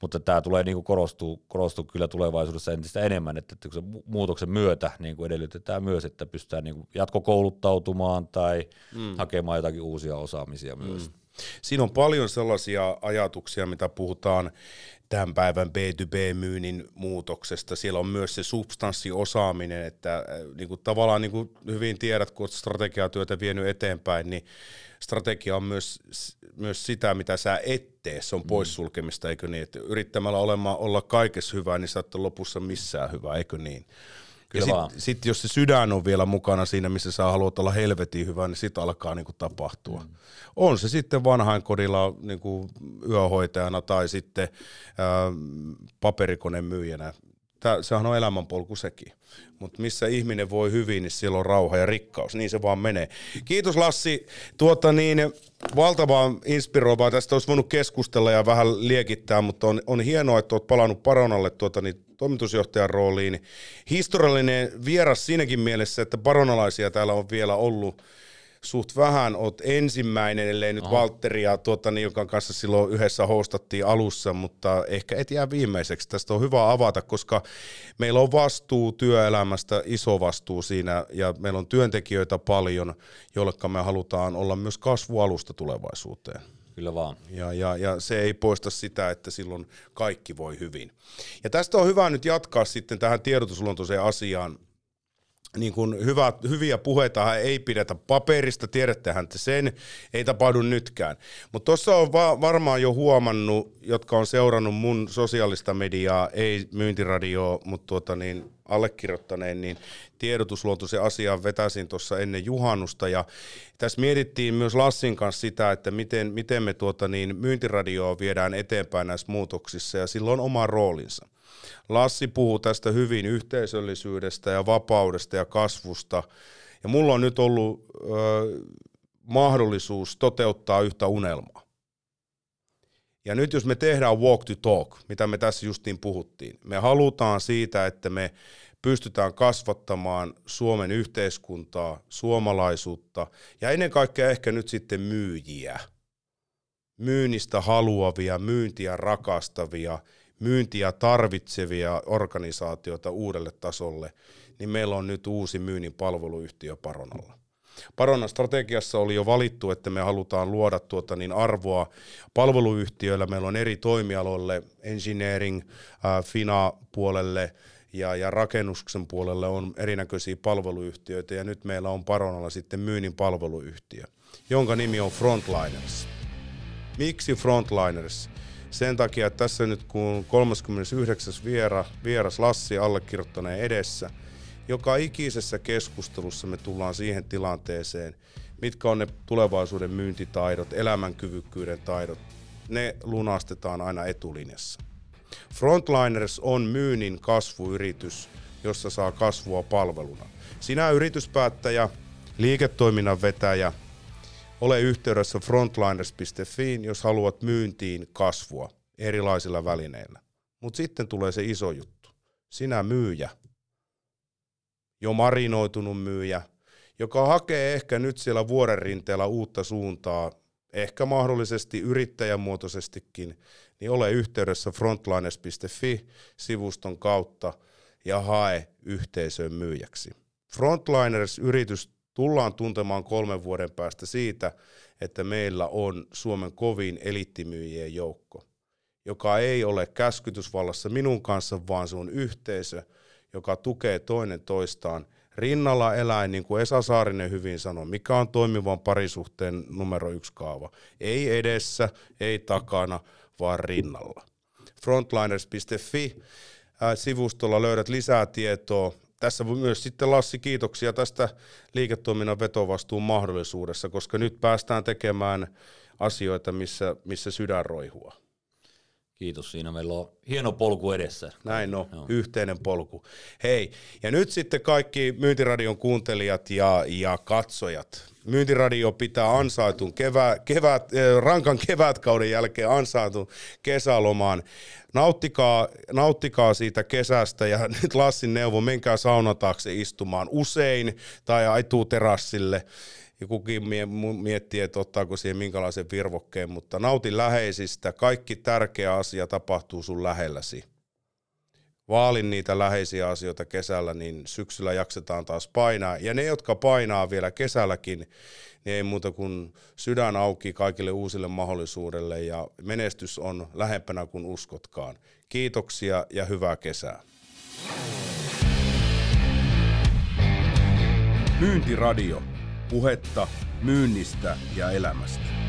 B: Mutta tämä tulee niin kuin korostuu, korostuu kyllä tulevaisuudessa entistä enemmän, että, että se muutoksen myötä niin kuin edellytetään myös, että pystytään niin kuin jatkokouluttautumaan tai mm. hakemaan jotakin uusia osaamisia myös. Mm.
A: Siinä on paljon sellaisia ajatuksia, mitä puhutaan tämän päivän B2B-myynnin muutoksesta. Siellä on myös se substanssiosaaminen, että äh, niin kuin tavallaan niin kuin hyvin tiedät, kun olet strategiatyötä vienyt eteenpäin, niin strategia on myös, myös sitä, mitä sä et tee. Se on mm. poissulkemista, eikö niin? Että yrittämällä olemaan, olla kaikessa hyvää, niin sä et lopussa missään hyvä, eikö niin? Kyllä ja sitten sit, jos se sydän on vielä mukana siinä, missä sä haluat olla helvetin hyvä, niin sitten alkaa niinku tapahtua. Mm. On se sitten vanhainkodilla niinku yöhoitajana tai sitten ää, paperikoneen myyjänä. Tää, sehän on elämänpolku sekin. Mutta missä ihminen voi hyvin, niin siellä on rauha ja rikkaus. Niin se vaan menee. Kiitos Lassi. Tuota niin, valtavaa inspiroivaa. Tästä olisi voinut keskustella ja vähän liekittää, mutta on, on hienoa, että olet palannut Paronalle tuota, niin, toimitusjohtajan rooliin. Historiallinen vieras siinäkin mielessä, että baronalaisia täällä on vielä ollut suht vähän. Oot ensimmäinen, ellei nyt Aha. Valtteria, tuota, niin, joka kanssa silloin yhdessä hostattiin alussa, mutta ehkä et jää viimeiseksi. Tästä on hyvä avata, koska meillä on vastuu työelämästä, iso vastuu siinä, ja meillä on työntekijöitä paljon, joille me halutaan olla myös kasvualusta tulevaisuuteen.
B: Kyllä vaan.
A: Ja, ja, ja se ei poista sitä, että silloin kaikki voi hyvin. Ja tästä on hyvä nyt jatkaa sitten tähän tiedotusluontoiseen asiaan, niin kuin hyvä, hyviä puheita ei pidetä paperista, tiedättehän että sen, ei tapahdu nytkään. Mutta tuossa on va- varmaan jo huomannut, jotka on seurannut mun sosiaalista mediaa, ei myyntiradioa, mutta tuota niin, allekirjoittaneen, niin tiedotusluontoisen asian vetäisin tuossa ennen juhannusta. Ja tässä mietittiin myös Lassin kanssa sitä, että miten, miten me tuota niin, myyntiradioa viedään eteenpäin näissä muutoksissa, ja sillä on oma roolinsa. Lassi puhuu tästä hyvin yhteisöllisyydestä ja vapaudesta ja kasvusta. Ja mulla on nyt ollut ö, mahdollisuus toteuttaa yhtä unelmaa. Ja nyt jos me tehdään walk to talk, mitä me tässä justiin puhuttiin, me halutaan siitä, että me pystytään kasvattamaan Suomen yhteiskuntaa, suomalaisuutta ja ennen kaikkea ehkä nyt sitten myyjiä. Myynnistä haluavia, myyntiä rakastavia, myyntiä tarvitsevia organisaatioita uudelle tasolle, niin meillä on nyt uusi myynnin palveluyhtiö Paronalla. Paronan strategiassa oli jo valittu, että me halutaan luoda tuota niin arvoa palveluyhtiöillä. Meillä on eri toimialoille, engineering, FINA-puolelle ja, ja rakennuksen puolelle on erinäköisiä palveluyhtiöitä ja nyt meillä on Paronalla sitten myynnin palveluyhtiö, jonka nimi on Frontliners. Miksi Frontliners? sen takia, että tässä nyt kun 39. Viera, vieras Lassi allekirjoittaneen edessä, joka ikisessä keskustelussa me tullaan siihen tilanteeseen, mitkä on ne tulevaisuuden myyntitaidot, elämänkyvykkyyden taidot, ne lunastetaan aina etulinjassa. Frontliners on myynnin kasvuyritys, jossa saa kasvua palveluna. Sinä yrityspäättäjä, liiketoiminnan vetäjä, ole yhteydessä frontliners.fi, jos haluat myyntiin kasvua erilaisilla välineillä. Mutta sitten tulee se iso juttu. Sinä myyjä, jo marinoitunut myyjä, joka hakee ehkä nyt siellä vuoren rinteellä uutta suuntaa, ehkä mahdollisesti yrittäjämuotoisestikin, niin ole yhteydessä frontliners.fi-sivuston kautta ja hae yhteisön myyjäksi. Frontliners-yritys tullaan tuntemaan kolmen vuoden päästä siitä, että meillä on Suomen kovin elittimyyjien joukko, joka ei ole käskytysvallassa minun kanssa, vaan se on yhteisö, joka tukee toinen toistaan rinnalla eläin, niin kuin Esa Saarinen hyvin sanoi, mikä on toimivan parisuhteen numero yksi kaava. Ei edessä, ei takana, vaan rinnalla. Frontliners.fi sivustolla löydät lisää tietoa tässä myös sitten Lassi kiitoksia tästä liiketoiminnan vetovastuun mahdollisuudessa, koska nyt päästään tekemään asioita, missä, missä sydän roihua.
B: Kiitos, siinä meillä on hieno polku edessä.
A: Näin on, Joo. yhteinen polku. Hei, ja nyt sitten kaikki Myyntiradion kuuntelijat ja, ja katsojat. Myyntiradio pitää ansaitun kevä, kevät, eh, rankan kevätkauden jälkeen ansaitun kesälomaan. Nauttikaa, nauttikaa siitä kesästä ja nyt Lassin neuvo, menkää saunataakse istumaan usein tai aituu terassille ja kukin miettii, että ottaako siihen minkälaisen virvokkeen, mutta nauti läheisistä. Kaikki tärkeä asia tapahtuu sun lähelläsi. Vaalin niitä läheisiä asioita kesällä, niin syksyllä jaksetaan taas painaa. Ja ne, jotka painaa vielä kesälläkin, niin ei muuta kuin sydän auki kaikille uusille mahdollisuudelle ja menestys on lähempänä kuin uskotkaan. Kiitoksia ja hyvää kesää. Myyntiradio puhetta myynnistä ja elämästä.